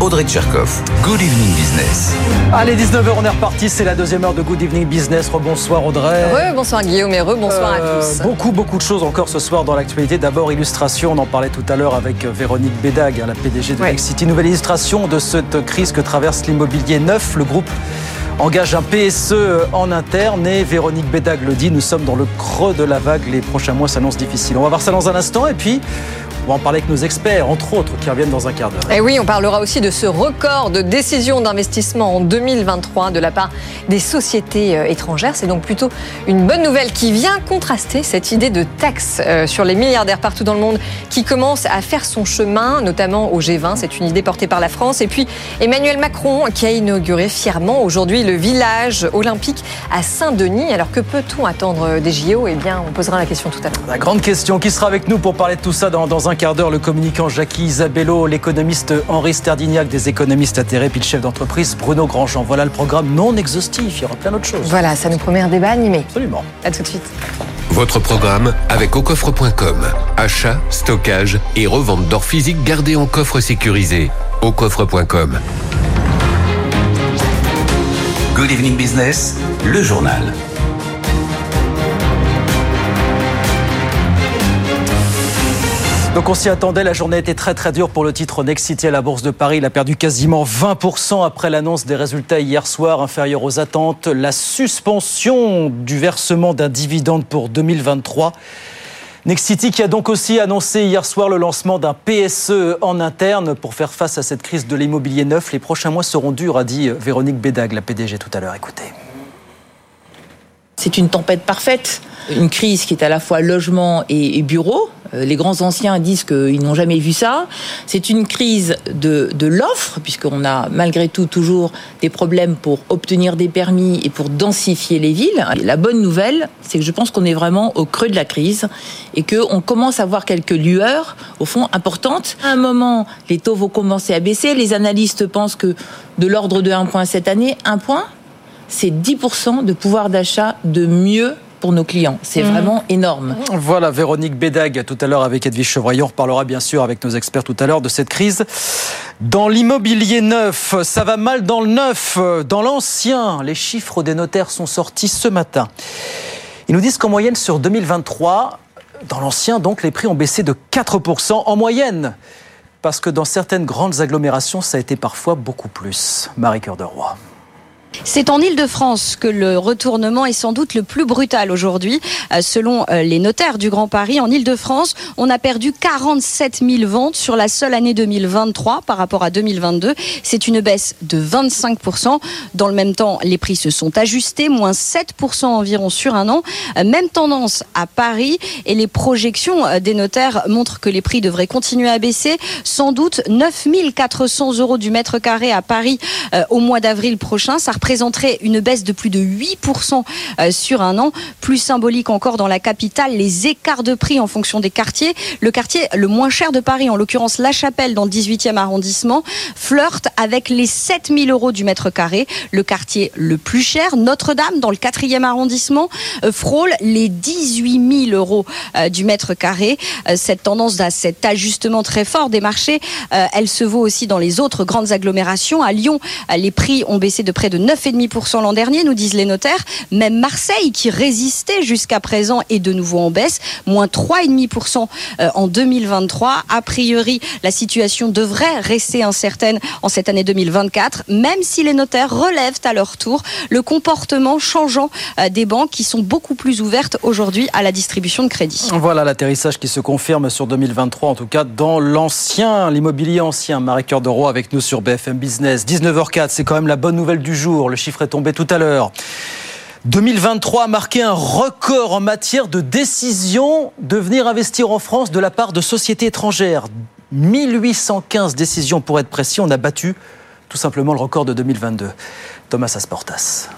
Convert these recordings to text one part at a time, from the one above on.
Audrey Tcherkov. Good evening business. Allez, 19h, on est reparti. C'est la deuxième heure de Good Evening Business. Rebonsoir Audrey. Re, bonsoir Guillaume et re, bonsoir Euh, à tous. Beaucoup, beaucoup de choses encore ce soir dans l'actualité. D'abord, illustration, on en parlait tout à l'heure avec euh, Véronique Bédag, hein, la PDG de Ouais. Nexity. Nouvelle illustration de cette crise que traverse l'immobilier neuf. Le groupe engage un PSE en interne et Véronique Bédag le dit, nous sommes dans le creux de la vague. Les prochains mois s'annoncent difficiles. On va voir ça dans un instant et puis va en parler avec nos experts, entre autres, qui reviennent dans un quart d'heure. Et oui, on parlera aussi de ce record de décisions d'investissement en 2023 de la part des sociétés euh, étrangères. C'est donc plutôt une bonne nouvelle qui vient contraster cette idée de taxe euh, sur les milliardaires partout dans le monde qui commence à faire son chemin, notamment au G20. C'est une idée portée par la France. Et puis Emmanuel Macron qui a inauguré fièrement aujourd'hui le village olympique à Saint-Denis. Alors que peut-on attendre des JO Eh bien, on posera la question tout à l'heure. La grande question, qui sera avec nous pour parler de tout ça dans, dans un quart d'heure Le communicant Jackie Isabello, l'économiste Henri Sterdignac des économistes atterrés, puis le chef d'entreprise Bruno Grandjean. Voilà le programme non exhaustif, il y aura plein d'autres choses. Voilà, ça nous promet un débat animé. Absolument. À tout de suite. Votre programme avec aucoffre.com. Achat, stockage et revente d'or physique gardé en coffre sécurisé. aucoffre.com. Good evening business, le journal. Donc on s'y attendait, la journée était très très dure pour le titre Next City à la Bourse de Paris. Il a perdu quasiment 20% après l'annonce des résultats hier soir inférieurs aux attentes. La suspension du versement d'un dividende pour 2023. Next City qui a donc aussi annoncé hier soir le lancement d'un PSE en interne pour faire face à cette crise de l'immobilier neuf. Les prochains mois seront durs, a dit Véronique Bédag, la PDG tout à l'heure. Écoutez. C'est une tempête parfaite, une crise qui est à la fois logement et, bureau. Euh, Les grands anciens disent qu'ils n'ont jamais vu ça. C'est une crise de, de l'offre, puisqu'on a malgré tout toujours des problèmes pour obtenir des permis et pour densifier les villes. La bonne nouvelle, c'est que je pense qu'on est vraiment au creux de la crise et qu'on commence à voir quelques lueurs, au fond, importantes. À un moment, les taux vont commencer à baisser. Les analystes pensent que de l'ordre de 1 point cette année, 1 point, c'est 10% de pouvoir d'achat de mieux pour nos clients. C'est vraiment énorme. Voilà, Véronique Bédag, tout à l'heure avec Edwige Chevreuil. On reparlera bien sûr avec nos experts tout à l'heure de cette crise. Dans l'immobilier neuf, ça va mal dans le neuf, dans l'ancien. Les chiffres des notaires sont sortis ce matin. Ils nous disent qu'en moyenne sur 2023, dans l'ancien, donc, les prix ont baissé de 4% en moyenne. Parce que dans certaines grandes agglomérations, ça a été parfois beaucoup plus. Marie Cœur de Roy. C'est en Ile-de-France que le retournement est sans doute le plus brutal aujourd'hui. Euh, Selon euh, les notaires du Grand Paris, en Ile-de-France, on a perdu 47 000 ventes sur la seule année 2023 par rapport à 2022. C'est une baisse de 25% Dans le même temps, les prix se sont ajustés, moins 7% environ sur un an. Euh, Même tendance à Paris et les projections des notaires montrent que les prix devraient continuer à baisser. Sans doute 9 400 euros du mètre carré à Paris au mois d'avril prochain. Représenterait une baisse de plus de 8% euh, sur un an. Plus symbolique encore dans la capitale, les écarts de prix en fonction des quartiers. Le quartier le moins cher de Paris, en l'occurrence La Chapelle dans le 18e arrondissement, flirte avec les 7000 euros du mètre carré. Le quartier le plus cher, Notre-Dame dans le 4e arrondissement, euh, frôle les 18 000 euros euh, du mètre carré. Cette tendance à cet ajustement très fort des marchés, elle se vaut aussi dans les autres grandes agglomérations. À Lyon, les prix ont baissé de près de 9,5% l'an dernier, nous disent les notaires. Même Marseille, qui résistait jusqu'à présent, est de nouveau en baisse, moins 3,5% euh, en 2023. A priori, la situation devrait rester incertaine en cette année 2024, même si les notaires relèvent à leur tour le comportement changeant euh, des banques qui sont beaucoup plus ouvertes aujourd'hui à la distribution de crédit. Voilà l'atterrissage qui se confirme sur 2023, en tout cas dans l'ancien, l'immobilier ancien. Marie Cœur de Roy avec nous sur BFM Business. 19h04, c'est quand même la bonne nouvelle du jour. Le chiffre est tombé tout à l'heure. 2023 a marqué un record en matière de décision de venir investir en France de la part de sociétés étrangères. 1815 décisions pour être précis. On a battu tout simplement le record de 2022. Thomas Asportas.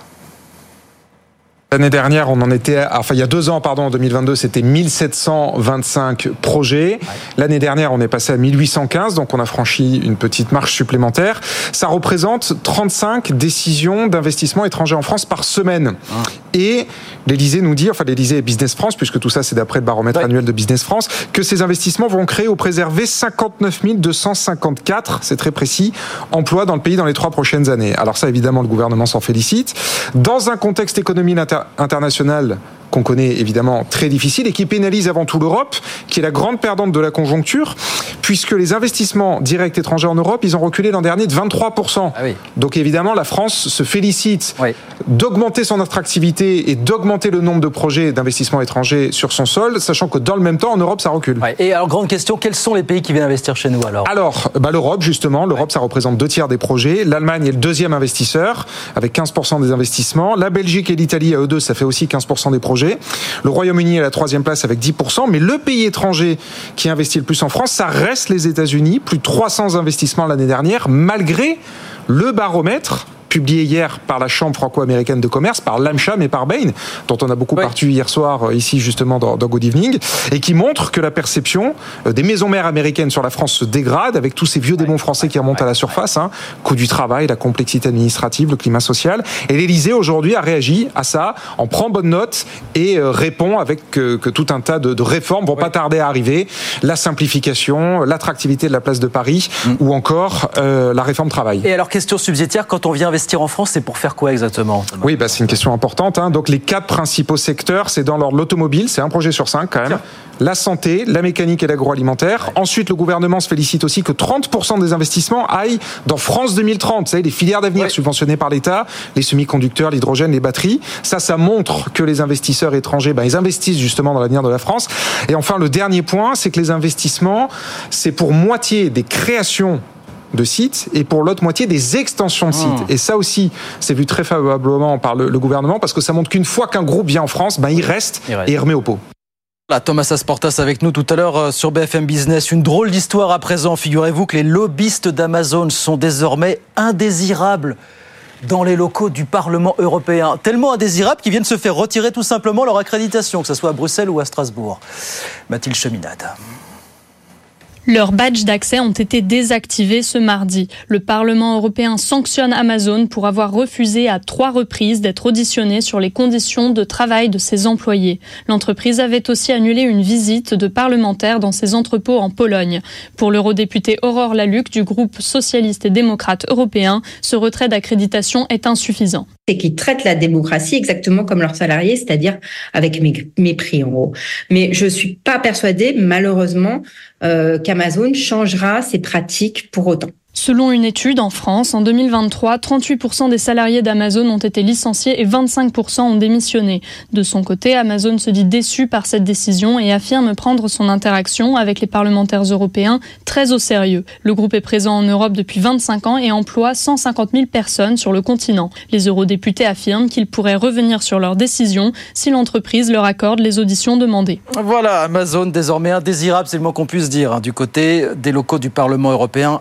L'année dernière, on en était, enfin il y a deux ans, pardon, en 2022, c'était 1725 projets. L'année dernière, on est passé à 1815, donc on a franchi une petite marche supplémentaire. Ça représente 35 décisions d'investissement étranger en France par semaine. Ah. Et l'Elysée nous dit, enfin l'Elysée et Business France, puisque tout ça c'est d'après le baromètre annuel de Business France, que ces investissements vont créer ou préserver 59 254, c'est très précis, emplois dans le pays dans les trois prochaines années. Alors ça, évidemment, le gouvernement s'en félicite. Dans un contexte économique international qu'on connaît évidemment très difficile et qui pénalise avant tout l'Europe, qui est la grande perdante de la conjoncture, puisque les investissements directs étrangers en Europe, ils ont reculé l'an dernier de 23%. Ah Donc évidemment, la France se félicite d'augmenter son attractivité et d'augmenter le nombre de projets d'investissement étrangers sur son sol, sachant que dans le même temps, en Europe, ça recule. Et alors, grande question, quels sont les pays qui viennent investir chez nous alors? Alors, bah, l'Europe, justement. L'Europe, ça représente deux tiers des projets. L'Allemagne est le deuxième investisseur, avec 15% des investissements. La Belgique et l'Italie, à eux deux, ça fait aussi 15% des projets. Le Royaume-Uni est à la troisième place avec 10%, mais le pays étranger qui investit le plus en France, ça reste les États-Unis, plus de 300 investissements l'année dernière, malgré le baromètre publié hier par la Chambre franco-américaine de commerce, par l'AMCHAM et par Bain, dont on a beaucoup oui. partu hier soir euh, ici justement dans, dans, Good Evening, et qui montre que la perception euh, des maisons mères américaines sur la France se dégrade avec tous ces vieux démons français qui remontent à la surface, hein, coût du travail, la complexité administrative, le climat social. Et l'Élysée aujourd'hui a réagi à ça, en prend bonne note et euh, répond avec que, que, tout un tas de, de réformes vont oui. pas tarder à arriver, la simplification, l'attractivité de la place de Paris, mm. ou encore euh, la réforme travail. Et alors question subsidiaire, quand on vient investir investir en France, c'est pour faire quoi exactement Oui, bah, c'est une question importante. Hein. Donc les quatre principaux secteurs, c'est dans l'ordre l'automobile, c'est un projet sur cinq quand même. La santé, la mécanique et l'agroalimentaire. Ouais. Ensuite, le gouvernement se félicite aussi que 30% des investissements aillent dans France 2030, vous savez, les filières d'avenir ouais. subventionnées par l'État, les semi-conducteurs, l'hydrogène, les batteries. Ça, ça montre que les investisseurs étrangers, ben, ils investissent justement dans l'avenir de la France. Et enfin, le dernier point, c'est que les investissements, c'est pour moitié des créations de sites et pour l'autre moitié des extensions de sites. Mmh. Et ça aussi, c'est vu très favorablement par le, le, gouvernement parce que ça montre qu'une fois qu'un groupe vient en France, ben, il reste, il reste. et il remet au pot. Thomas Asportas avec nous tout à l'heure euh, sur BFM Business. Une drôle d'histoire à présent. Figurez-vous que les lobbyistes d'Amazon sont désormais indésirables dans les locaux du Parlement européen. Tellement indésirables qu'ils viennent se faire retirer tout simplement leur accréditation, que ce soit à Bruxelles ou à Strasbourg. Mathilde Cheminade. Leurs badges d'accès ont été désactivés ce mardi. Le Parlement européen sanctionne Amazon pour avoir refusé à trois reprises d'être auditionné sur les conditions de travail de ses employés. L'entreprise avait aussi annulé une visite de parlementaires dans ses entrepôts en Pologne. Pour l'eurodéputé Aurore Laluc du groupe socialiste et démocrate européen, ce retrait d'accréditation est insuffisant. C'est qu'ils traitent la démocratie exactement comme leurs salariés, c'est-à-dire avec mépris en gros. Mais je suis pas persuadée, malheureusement, euh, qu'Amazon changera ses pratiques pour autant. Selon une étude en France, en 2023, 38% des salariés d'Amazon ont été licenciés et 25% ont démissionné. De son côté, Amazon se dit déçu par cette décision et affirme prendre son interaction avec les parlementaires européens très au sérieux. Le groupe est présent en Europe depuis 25 ans et emploie 150 000 personnes sur le continent. Les eurodéputés affirment qu'ils pourraient revenir sur leur décision si l'entreprise leur accorde les auditions demandées. Voilà, Amazon désormais indésirable, c'est le mot qu'on puisse dire, hein, du côté des locaux du Parlement européen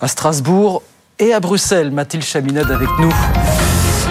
à Strasbourg et à Bruxelles. Mathilde Chaminade avec nous.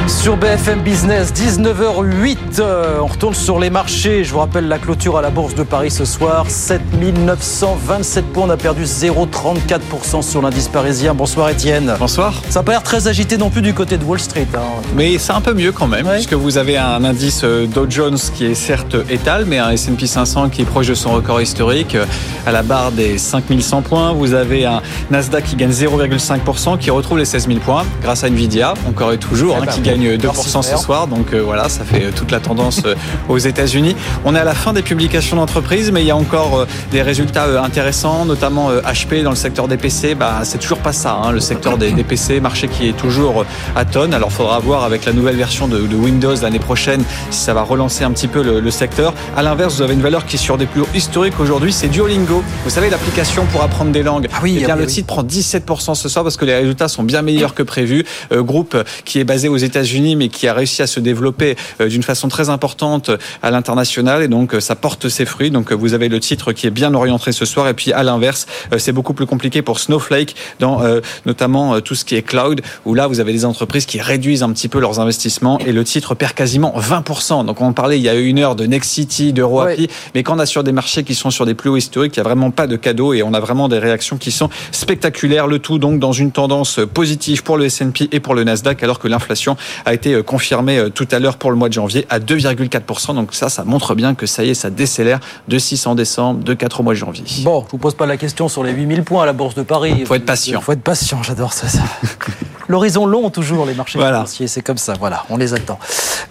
Sur BFM Business, 19h08, euh, on retourne sur les marchés. Je vous rappelle la clôture à la Bourse de Paris ce soir, 7927 points. On a perdu 0,34% sur l'indice parisien. Bonsoir Étienne. Bonsoir. Ça n'a pas l'air très agité non plus du côté de Wall Street. Hein. Mais c'est un peu mieux quand même, ouais. puisque vous avez un indice euh, Dow Jones qui est certes étal, mais un S&P 500 qui est proche de son record historique, euh, à la barre des 5100 points. Vous avez un Nasdaq qui gagne 0,5%, qui retrouve les 16 000 points grâce à Nvidia, encore et toujours, hein, qui gagne 2% ce soir. Donc euh, voilà, ça fait toute la tendance euh, aux États-Unis. On est à la fin des publications d'entreprise, mais il y a encore euh, des résultats intéressants, notamment HP dans le secteur des PC. Bah, c'est toujours pas ça, hein, le secteur des, des, PC, marché qui est toujours à tonne. Alors faudra voir avec la nouvelle version de, de Windows l'année prochaine si ça va relancer un petit peu le, le secteur. À l'inverse, vous avez une valeur qui est sur des plus hauts historiques aujourd'hui, c'est Duolingo. Vous savez, l'application pour apprendre des langues. Ah oui, eh bien, oui, le titre prend 17% ce soir parce que les résultats sont bien meilleurs que prévu. Euh, groupe qui est basé aux États États-Unis, mais qui a réussi à se développer d'une façon très importante à l'international. Et donc, ça porte ses fruits. Donc, vous avez le titre qui est bien orienté ce soir. Et puis, à l'inverse, c'est beaucoup plus compliqué pour Snowflake, dans notamment tout ce qui est cloud, où là, vous avez des entreprises qui réduisent un petit peu leurs investissements et le titre perd quasiment 20%. Donc, on parlait il y a une heure de Nexity, de Roapi, mais quand on a sur des marchés qui sont sur des plus hauts historiques, il n'y a vraiment pas de cadeau et on a vraiment des réactions qui sont spectaculaires. Le tout donc dans une tendance positive pour le S&P et pour le Nasdaq, alors que l'inflation a été confirmée tout à l'heure pour le mois de janvier à 2,4%. Donc ça, ça montre bien que ça y est, ça décélère de 6 en décembre, de 4 au mois de janvier. Bon, je vous pose pas la question sur les 8000 points à la Bourse de Paris. Il faut être patient. Il faut être patient, j'adore ça. L'horizon long toujours, les marchés financiers, c'est comme ça, voilà, on les attend.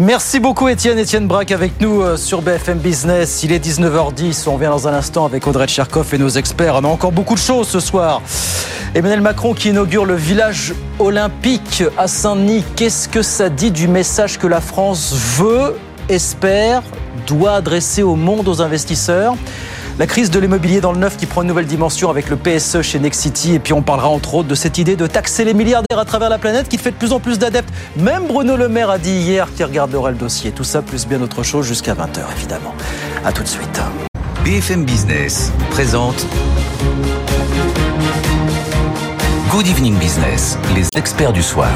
Merci beaucoup Étienne, Étienne Braque avec nous euh, sur BFM Business. Il est 19h10, on vient dans un instant avec Audrey Tcherkov et nos experts. On a encore beaucoup de choses ce soir. Emmanuel Macron qui inaugure le village olympique à Saint-Denis. Qu'est-ce que ça dit du message que la France veut, espère, doit adresser au monde, aux investisseurs la crise de l'immobilier dans le neuf qui prend une nouvelle dimension avec le PSE chez Nexity. Et puis on parlera entre autres de cette idée de taxer les milliardaires à travers la planète qui fait de plus en plus d'adeptes. Même Bruno Le Maire a dit hier qu'il regarderait le dossier. Tout ça plus bien autre chose jusqu'à 20h évidemment. A tout de suite. BFM Business présente Good Evening Business, les experts du soir.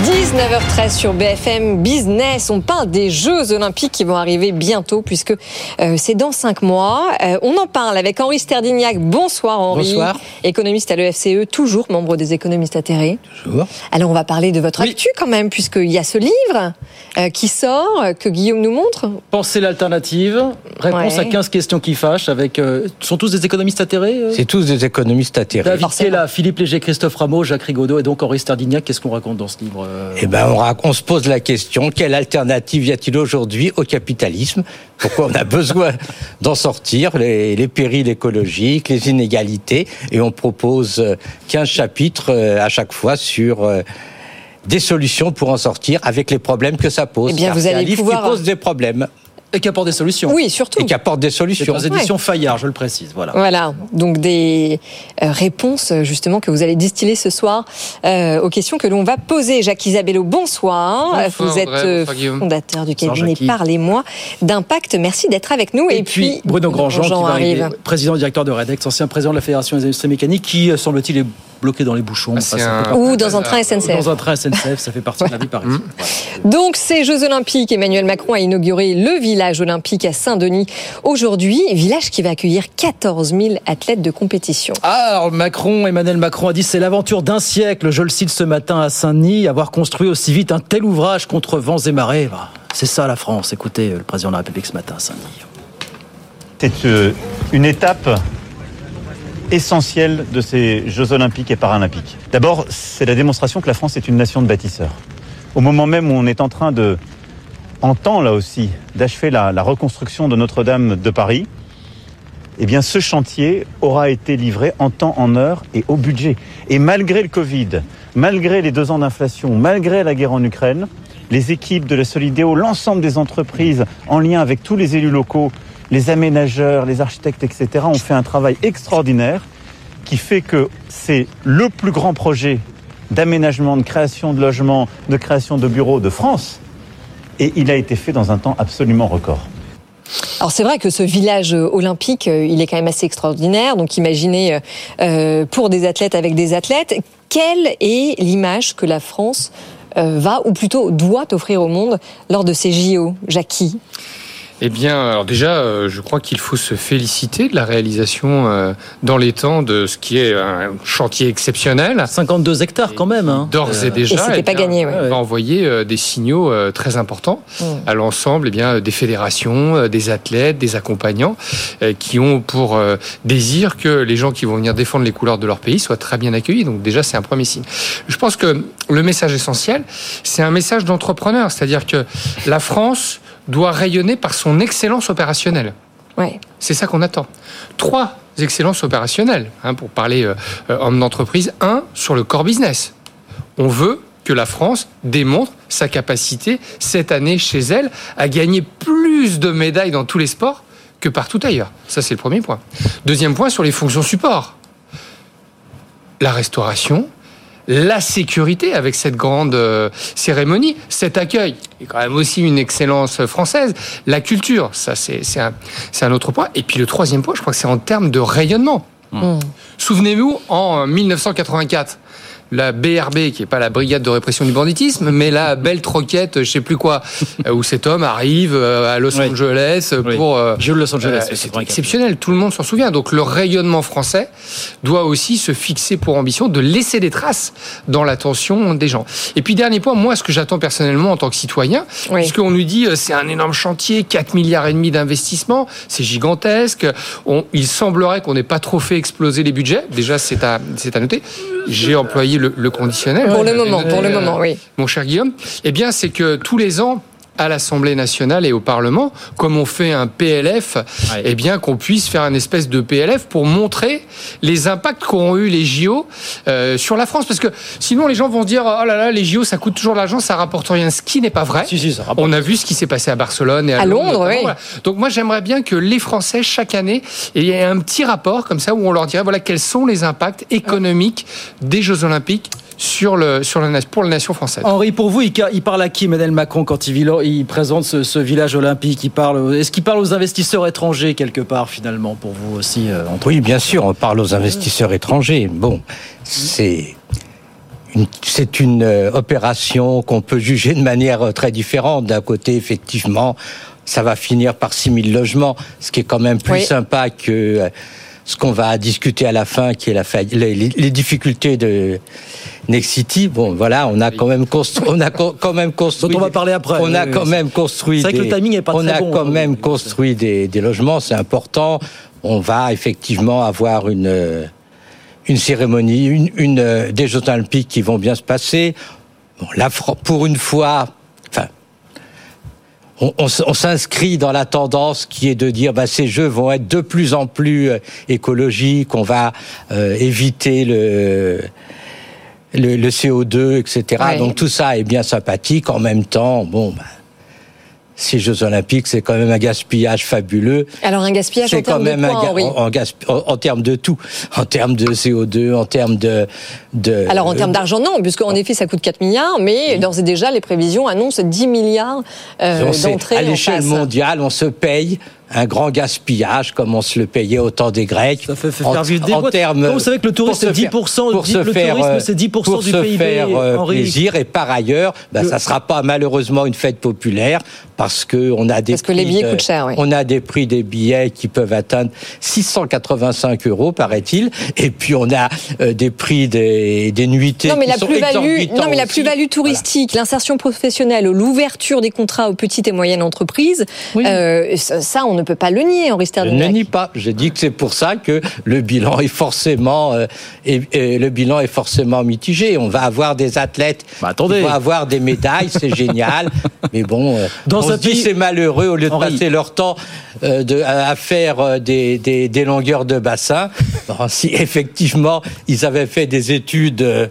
D 19h13 sur BFM Business. On parle des Jeux Olympiques qui vont arriver bientôt puisque euh, c'est dans cinq mois. Euh, on en parle avec Henri Sterdignac. Bonsoir Henri. Bonsoir. Économiste à l'EFCE, toujours membre des économistes atterrés. Toujours. Alors on va parler de votre actu quand même puisqu'il y a ce livre euh, qui sort, que Guillaume nous montre. Pensez l'alternative. Réponse à 15 questions qui fâchent avec... sont tous des économistes atterrés C'est tous des économistes atterrés. David là, Philippe Léger, Christophe Rameau, Jacques Rigaudot et donc Henri Sterdignac. Qu'est-ce qu'on raconte dans ce livre eh ben, on, se pose la question quelle alternative y a-t-il aujourd'hui au capitalisme? Pourquoi on a besoin d'en sortir les, périls écologiques, les inégalités, et on propose 15 chapitres euh, à chaque fois sur euh, des solutions pour en sortir avec les problèmes que ça pose. Eh bien, vous allez un livre qui pose des problèmes. Et qui apporte des solutions. Oui, surtout. Et qui apporte des solutions. Les éditions Fayard, je le précise. Voilà. Voilà. Donc des euh, réponses justement que vous allez distiller ce soir euh, aux questions que l'on va poser. Jacques Isabello, bonsoir. vous êtes euh, fondateur du cabinet Parlez-moi d'impact. Merci d'être avec nous. Et, puis, Bruno Grandjean, qui va arriver, président directeur de Redex, ancien président de la Fédération des industries mécaniques, qui semble-t-il est bloqué dans les bouchons. Ah, Ou dans un train SNCF. Dans un train SNCF, ça fait partie de la vie parisienne. Donc ces Jeux Olympiques, Emmanuel Macron a inauguré le village olympique à Saint-Denis aujourd'hui, village qui va accueillir 14 000 athlètes de compétition. Ah, alors Macron, Emmanuel Macron a dit c'est l'aventure d'un siècle, je le cite ce matin à Saint-Denis, avoir construit aussi vite un tel ouvrage contre vents et marées. Bah, c'est ça la France. Écoutez le président de la République ce matin à Saint-Denis. C'est euh, une étape essentiel de ces Jeux olympiques et paralympiques. D'abord, c'est la démonstration que la France est une nation de bâtisseurs. Au moment même où on est en train de, en temps là aussi, d'achever la, la, reconstruction de Notre-Dame de Paris, eh bien ce chantier aura été livré en temps, en heure et au budget. Et malgré le Covid, malgré les deux ans d'inflation, malgré la guerre en Ukraine, les équipes de la Solidéo, l'ensemble des entreprises en lien avec tous les élus locaux les aménageurs, les architectes, etc., ont fait un travail extraordinaire qui fait que c'est le plus grand projet d'aménagement, de création de logements, de création de bureaux de France. Et il a été fait dans un temps absolument record. Alors c'est vrai que ce village olympique, euh, il est quand même assez extraordinaire. Donc imaginez euh, euh, pour des athlètes avec des athlètes, quelle est l'image que la France va ou plutôt doit offrir au monde lors de ces JO, Jackie eh bien, alors déjà, euh, je crois qu'il faut se féliciter de la réalisation euh, dans les temps de ce qui est un chantier exceptionnel. 52 hectares quand même. Hein. D'ores et déjà, et c'était eh pas gagné. Ouais. va envoyer euh, des signaux très importants mm. à l'ensemble, eh bien, des fédérations, des athlètes, des accompagnants, qui ont pour désir que les gens qui vont venir défendre les couleurs de leur pays soient très bien accueillis. Donc déjà, c'est un premier signe. Je pense que le message essentiel, c'est un message d'entrepreneur, c'est-à-dire que la France doit rayonner par son excellence opérationnelle. Ouais. C'est ça qu'on attend. Trois excellences opérationnelles, hein, pour parler euh, en entreprise. Un, sur le core business. On veut que la France démontre sa capacité cette année chez elle à gagner plus de médailles dans tous les sports que partout ailleurs. Ça, c'est le premier point. Deuxième point, sur les fonctions support. La restauration, la sécurité avec cette grande euh, cérémonie, cet accueil, est quand même aussi une excellence française, la culture, ça c'est un, c'est un autre point. Et puis le troisième point, je crois que c'est en termes de rayonnement. Souvenez-vous, en 1984, la BRB, qui est pas la brigade de répression du banditisme, mais la belle troquette, je sais plus quoi, euh, où cet homme arrive euh, à Los Angeles pour. euh, Jeu de Los Angeles, euh, oui, c'est 84. exceptionnel, tout le monde s'en souvient. Donc le rayonnement français doit aussi se fixer pour ambition de laisser des traces dans l'attention des gens. Et puis dernier point, moi ce que j'attends personnellement en tant que citoyen, puisqu'on nous dit euh, c'est un énorme chantier, 4 milliards et demi d'investissements, c'est gigantesque. On- il semblerait qu'on n'ait pas trop fait exploser les budgets. Déjà c'est à c'est à noter. J'ai employé le, le conditionnel. Pour le moment, pour le moment, oui. mon cher Guillaume, eh bien, c'est que tous les ans, à l'Assemblée nationale et au Parlement, comme on fait un PLF, eh bien, qu'on puisse faire un espèce de PLF pour montrer les impacts qu'auront eu les JO euh, sur la France. Parce que sinon, les gens vont se dire, oh là là, les JO, ça coûte toujours de l'argent, ça rapporte rien. Ce qui n'est pas vrai. on a vu ce qui s'est passé à Barcelone et à, À Londres, oui. voilà. Donc moi, j'aimerais bien que les Français, chaque année, il y ait un petit rapport comme ça où on leur dirait, voilà, quels sont les impacts économiques des Jeux Olympiques sur le, sur la, pour la nation française. Henri, pour vous, il, parle à qui, Emmanuel Macron, quand il, présente ce, ce village olympique il parle, Est-ce qu'il parle aux investisseurs étrangers, quelque part, finalement, pour vous aussi euh, Oui, bien sûr, on parle aux investisseurs étrangers. Bon, c'est une, c'est une euh, opération qu'on peut juger de manière euh, très différente. D'un côté, effectivement, ça va finir par 6 000 logements, ce qui est quand même plus Oui. sympa que euh, ce qu'on va discuter à la fin, qui est la failli- les, les- difficultés de Nexity. Bon, voilà, on a quand même construit, on a quand même construit. On va parler après. On a quand même construit. C'est vrai que le timing est pas On très a bon, quand hein. même construit des, des logements, c'est important. On va effectivement avoir une une cérémonie, une, une euh, des Jeux Olympiques qui vont bien se passer. Bon, la pour une fois, on, on s- on s'inscrit dans la tendance qui est de dire bah, ces jeux vont être de plus en plus euh, écologiques, on va euh, éviter le, le, le CO2, etc. Ouais. Donc tout ça est bien sympathique. En même temps, bon, bah, ces Jeux Olympiques, c'est quand même un gaspillage fabuleux. Alors un gaspillage en C'est termes de même quoi, en, en gasp- en- en termes de tout, en termes de CO2, en termes de, de Alors en termes d'argent, non, puisqu'en effet ça coûte 4 milliards, mais d'ores et déjà les prévisions annoncent 10 milliards euh, d'entrées à en l'échelle mondiale, on se paye un grand gaspillage comme on se le payait au temps des Grecs. Ça fait faire vivre des boîtes. termes, vous savez que le tourisme, c'est faire- 10%, pour dit- se le faire, tourisme, euh, c'est 10% pour du se PIB, faire euh, plaisir et par ailleurs, bah, Le- ça sera pas malheureusement une fête populaire parce que on a des Parce que les prix billets de- coûtent cher, oui. on a des prix des billets qui peuvent atteindre 685 euros paraît-il et puis on a euh, des prix des, des nuitées Non mais qui la sont plus-value, non mais la plus-value touristique, l'insertion professionnelle, l'ouverture des contrats aux petites et moyennes entreprises, euh, ça, ça, on ne peut pas le nier, Henri Je Sterdyniak. ne nie pas. J'ai dit que c'est pour ça que le bilan est forcément euh, et, et le bilan est forcément mitigé. On va avoir des athlètes attendez. qui vont avoir des médailles, c'est génial. Mais bon, euh, Dans on se dit c'est malheureux au lieu de Henri. passer leur temps euh, de, à faire euh, des, des, des longueurs de bassin. Bon, si effectivement ils avaient fait des études.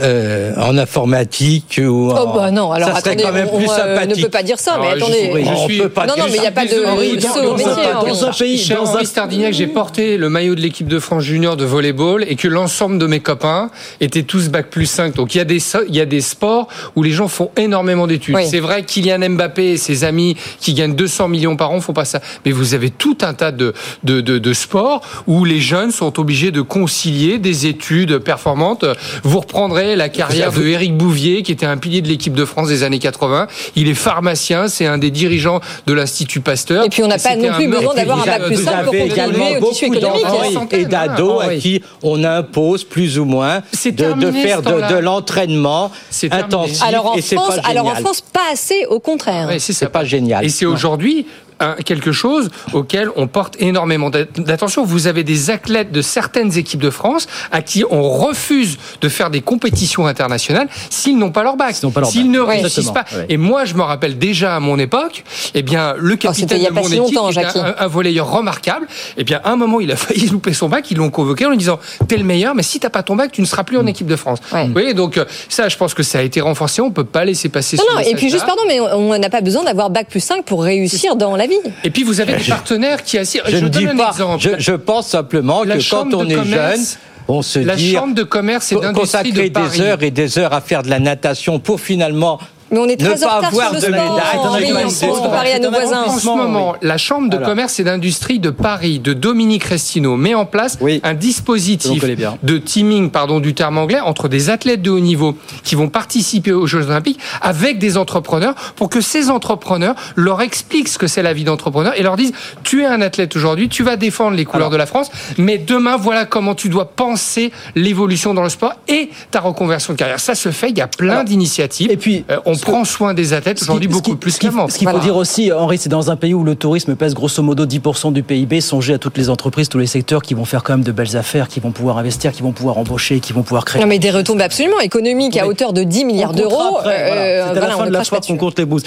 Euh, en informatique ou en... Oh bah non, alors ça serait attendez, quand même on, plus euh, sympathique. ne peut pas dire ça, mais je attendez. suis- je on suis- peut pas non, non, mais il n'y a pas de dans- saut au dans un- dans pays, Cher dans un Henri Stardignac, j'ai porté le maillot de l'équipe de France junior de volleyball et que l'ensemble de mes copains étaient tous bac plus 5. Donc il y a des so- il y a des sports où les gens font énormément d'études. Oui. C'est vrai Kylian Mbappé et ses amis qui gagnent 200 millions par an font pas ça. Mais vous avez tout un tas de de, de, de sports où les jeunes sont obligés de concilier des études performantes. Vous reprendrez la carrière de Éric Bouvier qui était un pilier de l'équipe de France des années 80. Il est pharmacien, c'est un des dirigeants de l'Institut Pasteur. Et puis, on n'a pas non plus besoin d'avoir un bac plus de- cinq pour Vous avez contribuer également au tissu beaucoup économique. d'enfants et d'ados à qui on impose plus ou moins C'est de, faire de, l'entraînement intensif Alors en et c'est France, pas alors en. France, pas assez, au contraire. C'est pas génial. Et c'est aujourd'hui un- quelque chose auquel on porte énormément d'a- d'attention. Vous avez des athlètes de certaines équipes de France à qui on refuse de faire des compétitions internationales s'ils n'ont pas leur bac, S'ils ne réussissent pas. Ouais. Et moi, je me rappelle déjà à mon époque, eh bien, le c'était capitaine a de mon si équipe, était un, un volleyeur remarquable, eh bien, à un moment, il a failli louper son bac. Ils l'ont convoqué en lui disant "T'es le meilleur, mais si t'as pas ton bac, tu ne seras plus en équipe de France." Ouais. Vous voyez, donc euh, ça, je pense que ça a été renforcé. On peut pas laisser passer. Non, non, et puis juste, pardon, mais on on n'a pas besoin d'avoir bac plus 5 pour réussir dans la vie. Et puis vous avez des partenaires qui assurent. je, ne donne dis un pas. exemple. Je, je pense simplement La que quand on est commerce jeune, on se La dit chambre de commerce et d'industrie de consacrer Paris. des heures et des heures à faire de la natation pour finalement Mais on est ne très en pas retard avoir sur le de sport. comparer à nos voisins. En ce moment, la Chambre de Alors. commerce et d'industrie de Paris, de Dominique Restino, met en place un dispositif de teaming, pardon du terme anglais, entre des athlètes de haut niveau qui vont participer aux Jeux Olympiques avec des entrepreneurs pour que ces entrepreneurs leur expliquent ce que c'est la vie d'entrepreneur et leur disent tu es un athlète aujourd'hui, tu vas défendre les couleurs de la France, mais demain voilà comment tu dois penser l'évolution dans le sport et ta reconversion de carrière. Ça se fait, il y a plein d'initiatives. Et puis, Euh, on prend soin des athlètes aujourd'hui beaucoup qui- plus qu'avant. Ce qu'il faut dire aussi, Henri, c'est dans un pays où le tourisme pèse grosso modo 10% du PIB, songez à toutes les entreprises, tous les secteurs qui vont faire quand même de belles affaires, qui vont pouvoir investir, qui vont pouvoir embaucher, qui vont pouvoir créer. Non, mais des retombées absolument économiques à hauteur de 10 milliards d'euros. voilà. Euh, C'est à voilà, la fin de la soirée qu'on compte les bouses.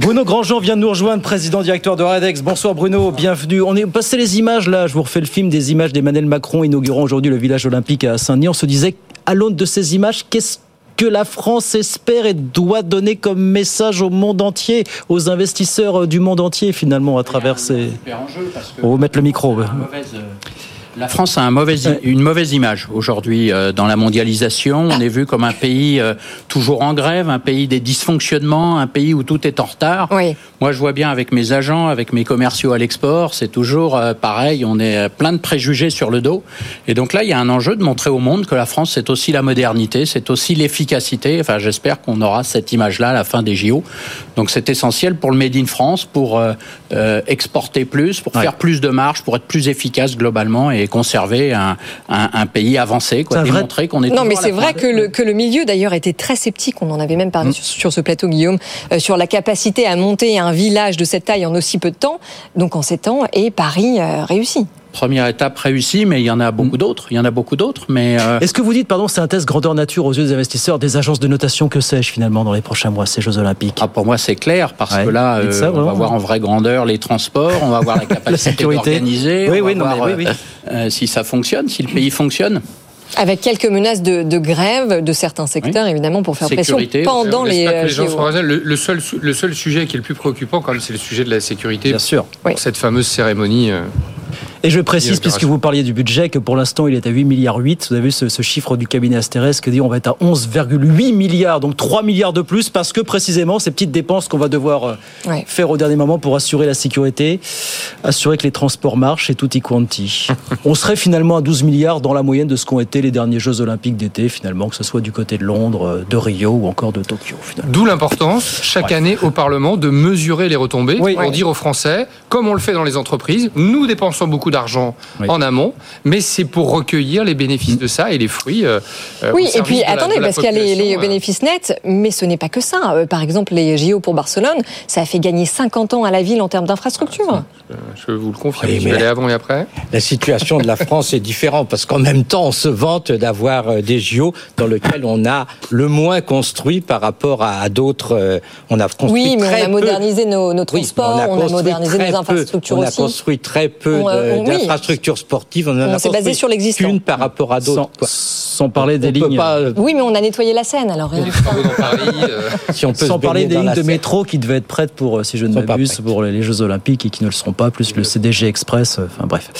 Bruno Grandjean vient de nous rejoindre, président directeur de Radex. Bonsoir Bruno, bienvenue. On est passé les images là, je vous refais le film des images d'Emmanuel Macron inaugurant aujourd'hui le village olympique à Saint-Denis. On se disait, à l'aune de ces images, qu'est-ce que la France espère et doit donner comme message au monde entier, aux investisseurs du monde entier finalement à travers ces... On va mettre le micro. La France a un mauvais, une mauvaise image aujourd'hui euh, dans la mondialisation. On est vu comme un pays euh, toujours en grève, un pays des dysfonctionnements, un pays où tout est en retard. Moi, je vois bien avec mes agents, avec mes commerciaux à l'export, c'est toujours euh, pareil. On est plein de préjugés sur le dos. Et donc là, il y a un enjeu de montrer au monde que la France, c'est aussi la modernité, c'est aussi l'efficacité. Enfin, j'espère qu'on aura cette image-là à la fin des JO. Donc, c'est essentiel pour le Made in France, pour euh, exporter plus, pour faire plus de marge, pour être plus efficace globalement et conserver un, un, un pays avancé, quoi, démontrer qu'on est Non, mais c'est vrai que le, que le milieu, d'ailleurs, était très sceptique. On en avait même Mm. parlé sur, sur ce plateau, Guillaume, euh, sur la capacité à monter un village de cette taille en aussi peu de temps, donc en 7 ans, et Paris euh, réussit. Première étape réussie, mais il y en a beaucoup d'autres. Il y en a beaucoup d'autres, mais euh, Est-ce que vous dites, pardon, c'est un test grandeur nature aux yeux des investisseurs, des agences de notation, que sais-je finalement dans les prochains mois, ces Jeux Olympiques Ah, pour moi, c'est clair, parce Ouais. que là, Dites euh, ça, on va voir en vraie grandeur les transports, on va voir la capacité sécurité. d'organiser, Oui, on oui, va non, mais voir oui, oui. euh, euh, si ça fonctionne, si le pays fonctionne. Avec quelques menaces de, de grève de certains secteurs, évidemment, pour faire Sécurité, pression pendant les, gens le, le seul, le seul sujet qui est le plus préoccupant, quand même, c'est le sujet de la sécurité. Bien sûr. Pour cette fameuse cérémonie. Et je précise, puisque vous parliez du budget, que pour l'instant il est à 8 milliards 8. Vous avez vu ce, ce chiffre du cabinet Asterès qui dit on va être à 11,8 milliards, donc 3 milliards de plus, parce que précisément ces petites dépenses qu'on va devoir euh, Ouais. faire au dernier moment pour assurer la sécurité, assurer que les transports marchent et tutti quanti. on serait finalement à 12 milliards dans la moyenne de ce qu'ont été les derniers Jeux Olympiques d'été, finalement, que ce soit du côté de Londres, euh, de Rio ou encore de Tokyo. D'où l'importance, chaque année au Parlement, de mesurer les retombées pour Oui. dire aux Français, comme on le fait dans les entreprises, nous dépensons beaucoup d'argent en amont, mais c'est pour recueillir les bénéfices de ça et les fruits. euh, euh, Oui, et puis attendez, la parce qu'il y a les, euh. bénéfices nets, mais ce n'est pas que ça. Euh, Par exemple, les JO pour Barcelone, ça a fait gagner 50 ans à la ville en termes d'infrastructures. euh, Je vous le confirme. Oui, je vais aller avant et après. La situation de la France est différente parce qu'en même temps, on se vante d'avoir des JO dans lesquels on a le moins construit par rapport à à d'autres. euh, On a construit Oui, mais très on a peu. modernisé nos, nos Oui, mais transports, on a, modernisé nos peu. infrastructures On a aussi. construit très peu Euh, oui. d'infrastructures sportives. On, en On a s'est basé sur l'existant. Qu'une par rapport à d'autres. Sans parler des On lignes. pas, euh, Oui, mais on a nettoyé la Seine, alors rien. si on peut Sans parler des lignes de métro qui devaient être prêtes pour, euh, si je ne m'abuse, pour les Jeux Olympiques et qui ne le seront pas, plus le CDG Express. euh, Enfin bref.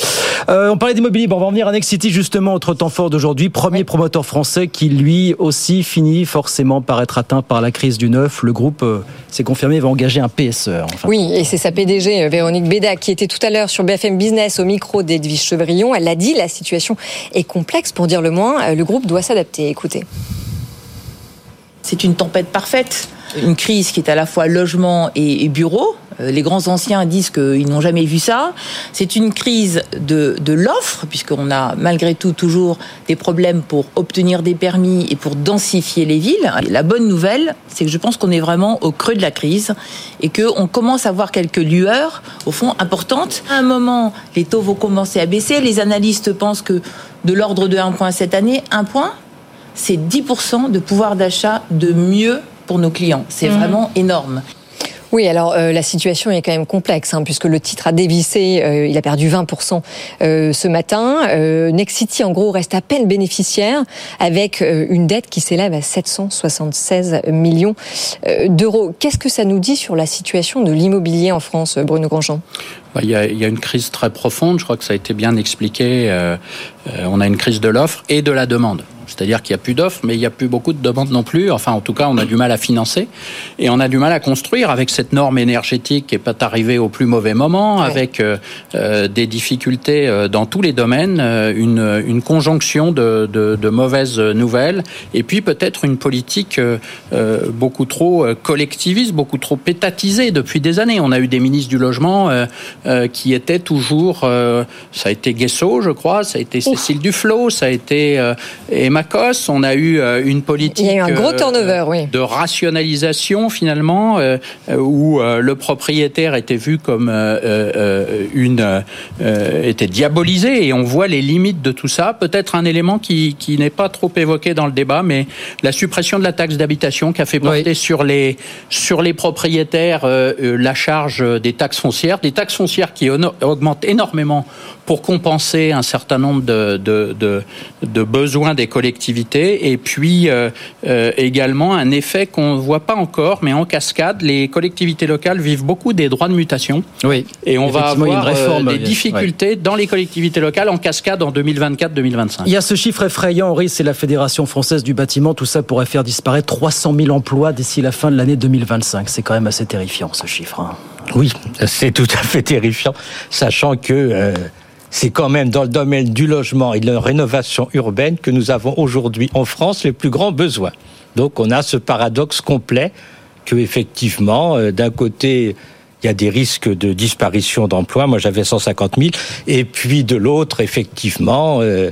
Euh, on parlait d'immobilier. Bon, on va en venir à Next City justement, autre temps fort d'aujourd'hui. Premier promoteur français qui lui aussi finit forcément par être atteint par la crise du neuf. Le groupe euh, s'est confirmé va engager un PSE. Enfin, Oui, et c'est sa PDG, euh, Véronique Béda, qui était tout à l'heure sur BFM Business au micro d'Edwige Chevrillon. Elle l'a dit, la situation est complexe, pour dire le moins. Le groupe doit s'adapter. Écoutez. C'est une tempête parfaite. Une crise qui est à la fois logement et, et bureau. Euh, Les grands anciens disent qu'ils n'ont jamais vu ça. C'est une crise de, de l'offre, puisqu'on a malgré tout toujours des problèmes pour obtenir des permis et pour densifier les villes. La bonne nouvelle, c'est que je pense qu'on est vraiment au creux de la crise et qu'on commence à voir quelques lueurs, au fond, importantes. À un moment, les taux vont commencer à baisser. Les analystes pensent que de l'ordre de 1 point cette année, 1 point, c'est 10% de pouvoir d'achat de mieux pour nos clients. C'est Mhm. vraiment énorme. Oui, alors euh, la situation est quand même complexe, hein, puisque le titre a dévissé, euh, il a perdu 20% euh, ce matin. Nexity, en gros, reste à peine bénéficiaire, avec une dette qui s'élève à 776 millions d'euros. Qu'est-ce que ça nous dit sur la situation de l'immobilier en France, Bruno Grandjean? Bah, il y, a, il y, a, une crise très profonde, je crois que ça a été bien expliqué. on a une crise de l'offre et de la demande. C'est-à-dire qu'il n'y a plus d'offres, mais il n'y a plus beaucoup de demandes non plus. Enfin, en tout cas, on a du mal à financer et on a du mal à construire avec cette norme énergétique qui est pas arrivée au plus mauvais moment, avec euh, euh, des difficultés euh, dans tous les domaines, une, une conjonction de, de, de, mauvaises nouvelles et puis peut-être une politique beaucoup trop collectiviste, beaucoup trop étatisée depuis des années. On a eu des ministres du logement qui étaient toujours, ça a été Guesso, je crois, ça a été Cécile Duflot, ça a été Emma on a eu euh, une politique euh, de rationalisation finalement, euh, où le propriétaire était vu comme une était diabolisé. Et on voit les limites de tout ça. Peut-être un élément qui, n'est pas trop évoqué dans le débat, mais la suppression de la taxe d'habitation qui a fait porter sur les sur les propriétaires la charge des taxes foncières, des taxes foncières qui augmentent énormément pour compenser un certain nombre de, de, de, besoins des collectivités et puis euh, euh, également un effet qu'on ne voit pas encore, mais en cascade, les collectivités locales vivent beaucoup des droits de mutation. Oui. Et on va avoir euh, réforme, des difficultés dans les collectivités locales en cascade en 2024-2025. Il y a ce chiffre effrayant, Henri, c'est la Fédération française du bâtiment. Tout ça pourrait faire disparaître 300 000 emplois d'ici la fin de l'année 2025. C'est quand même assez terrifiant, ce chiffre. Hein. Oui, c'est tout à fait terrifiant, sachant que c'est quand même dans le domaine du logement et de la rénovation urbaine que nous avons aujourd'hui en France les plus grands besoins. Donc on a ce paradoxe complet que effectivement, euh, d'un côté, il y a des risques de disparition d'emplois. Moi, j'avais 150 000. Et puis de l'autre, effectivement, euh,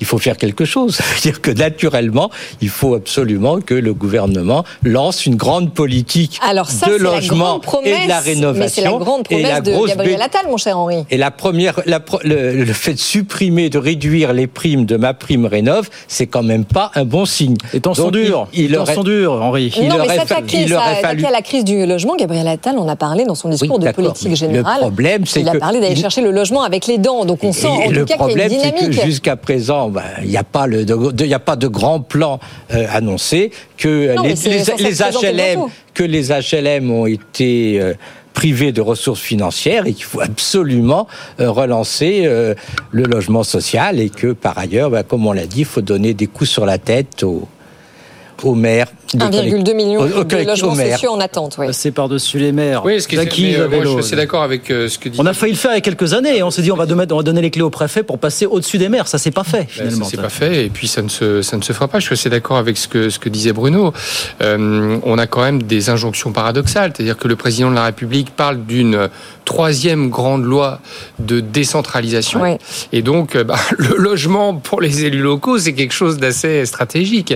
il faut faire quelque chose. Ça veut dire que naturellement, il faut absolument que le gouvernement lance une grande politique Alors ça, de logement et de la rénovation. Mais c'est la grande promesse et la de Gabriel Attal, mon cher Henri. Et la première, le, fait de supprimer, de réduire les primes de ma prime rénov, c'est quand même pas un bon signe. Les temps sont durs. Il, temps sont durs, Henri. Non, il mais s'attaquer à la crise du logement, Gabriel Attal en a parlé dans son discours de politique générale. Le problème, c'est il a parlé d'aller chercher le logement avec les dents. Donc on sent en tout cas qu'il y a une dynamique. Jusqu'à présent, bah, il n'y a pas le, il a pas de grand plan euh, annoncé que les, HLM que les HLM ont été euh, privés de ressources financières et qu'il faut absolument euh, relancer le logement social et que par ailleurs, bah, comme on l'a dit, il faut donner des coups sur la tête aux, aux maires 1,2 million de logements sociaux en attente. Oui. C'est par-dessus les maires. Oui, ce qui est, euh, je suis d'accord avec euh, ce que dit. On a failli le faire il y a quelques années. On s'est dit on va, on va donner les clés au préfet pour passer au-dessus des maires. Ça s'est pas fait ben, finalement. ça s'est pas fait et puis ça ne se ça ne se fera pas. Je suis assez d'accord avec ce que ce que disait Bruno. Euh, on a quand même des injonctions paradoxales, c'est-à-dire que le président de la République parle d'une troisième grande loi de décentralisation et donc bah, le logement pour les élus locaux c'est quelque chose d'assez stratégique.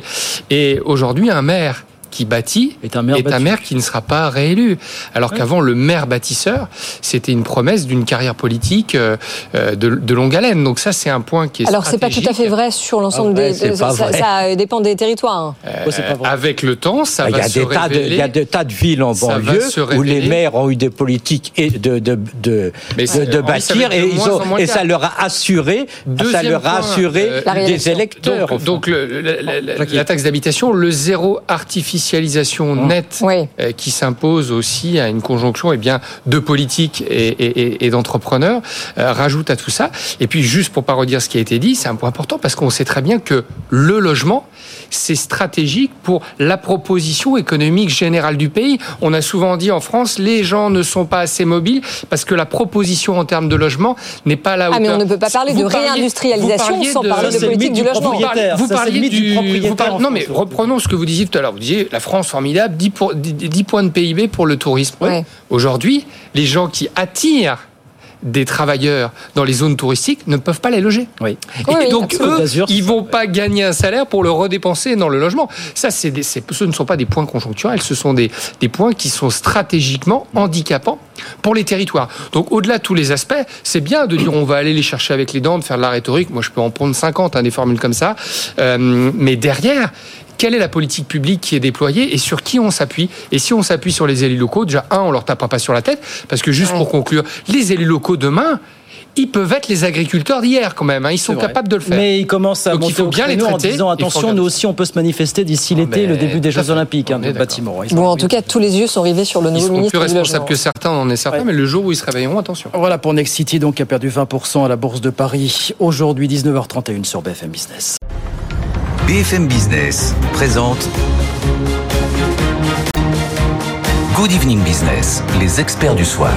Et aujourd'hui un maire qui bâtit est un maire, qui ne sera pas réélu. Alors qu'avant, le maire bâtisseur, c'était une promesse d'une carrière politique euh, euh, de, longue haleine. Donc ça, c'est un point qui est Alors c'est pas tout à fait vrai sur l'ensemble ah des... ça, dépend des territoires. Euh, avec le temps, ça va se révéler. Il y a des tas de villes en banlieue où les maires ont eu des politiques de, de, de, de, bâtir et, ils ont, et ça leur a assuré, ça leur a assuré des électeurs. Donc, la taxe d'habitation, le zéro artificiel Mmh. nette euh, qui s'impose aussi à une conjonction et eh bien, de politique et, d'entrepreneurs euh, rajoute à tout ça. Et puis juste pour pas redire ce qui a été dit, c'est un point important parce qu'on sait très bien que le logement, c'est stratégique pour la proposition économique générale du pays. On a souvent dit en France, les gens ne sont pas assez mobiles parce que la proposition en termes de logement n'est pas là où. Ah, mais on ne peut pas parler de réindustrialisation sans parler de politique du, logement. Vous parliez du, non, mais reprenons ce que vous disiez tout à l'heure. Vous disiez la France formidable, 10, points de PIB pour le tourisme. Aujourd'hui, les gens qui attirent des travailleurs dans les zones touristiques ne peuvent pas les loger. Oui. Et donc eux, ils vont pas gagner un salaire pour le redépenser dans le logement. Ça, c'est ce ne sont pas des points conjoncturels, ce sont des, des points qui sont stratégiquement handicapants pour les territoires. Donc au-delà de tous les aspects, c'est bien de dire on va aller les chercher avec les dents, de faire de la rhétorique. Moi, je peux en prendre 50, hein, des formules comme ça. Euh, mais derrière, quelle est la politique publique qui est déployée et sur qui on s'appuie. Et si on s'appuie sur les élus locaux, déjà, un, on leur tapera pas sur la tête, parce que juste pour conclure, les élus locaux demain, ils peuvent être les agriculteurs d'hier quand même. Hein. Ils sont capables de le faire. Mais ils commencent à Donc, monter il faut au bien les créneau en traiter. disant attention, nous aussi on peut se manifester d'ici l'été, le début des Jeux. Olympiques hein, est bâtiments. Bon, en tout cas, tous les yeux sont rivés sur le Ils nouveau seront ministre plus Logement. que certains, on en est certain, mais le jour où ils se réveilleront, attention. Voilà pour Next City, donc qui a perdu 20% à la Bourse de Paris. Aujourd'hui, 19h31 sur BFM Business. BFM Business présente Good Evening Business, les experts du soir.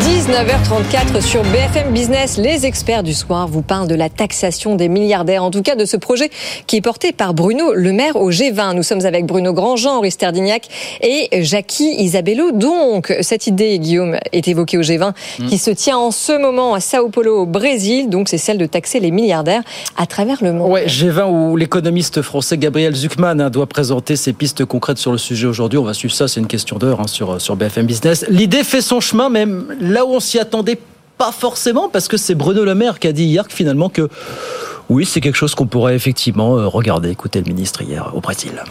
19h34 sur BFM Business, les experts du soir vous parlent de la taxation des milliardaires, en tout cas de ce projet qui est porté par Bruno Le Maire au G20. Nous sommes avec Bruno Grandjean, Henri Sterdignac et Jackie Isabello. Donc, cette idée, Guillaume, est évoquée au G20 qui se tient en ce moment à Sao Paulo, au Brésil. Donc, c'est celle de taxer les milliardaires à travers le monde. Ouais, G20 où l'économiste français Gabriel Zuckman hein, doit présenter ses pistes concrètes sur le sujet aujourd'hui. On va suivre ça, c'est une question hein, sur, BFM Business. L'idée fait son chemin, même là où on s'y attendait pas forcément, parce que c'est Bruno Le Maire qui a dit hier que finalement que oui, c'est quelque chose qu'on pourrait effectivement euh, regarder. Écoutez le ministre hier au Brésil.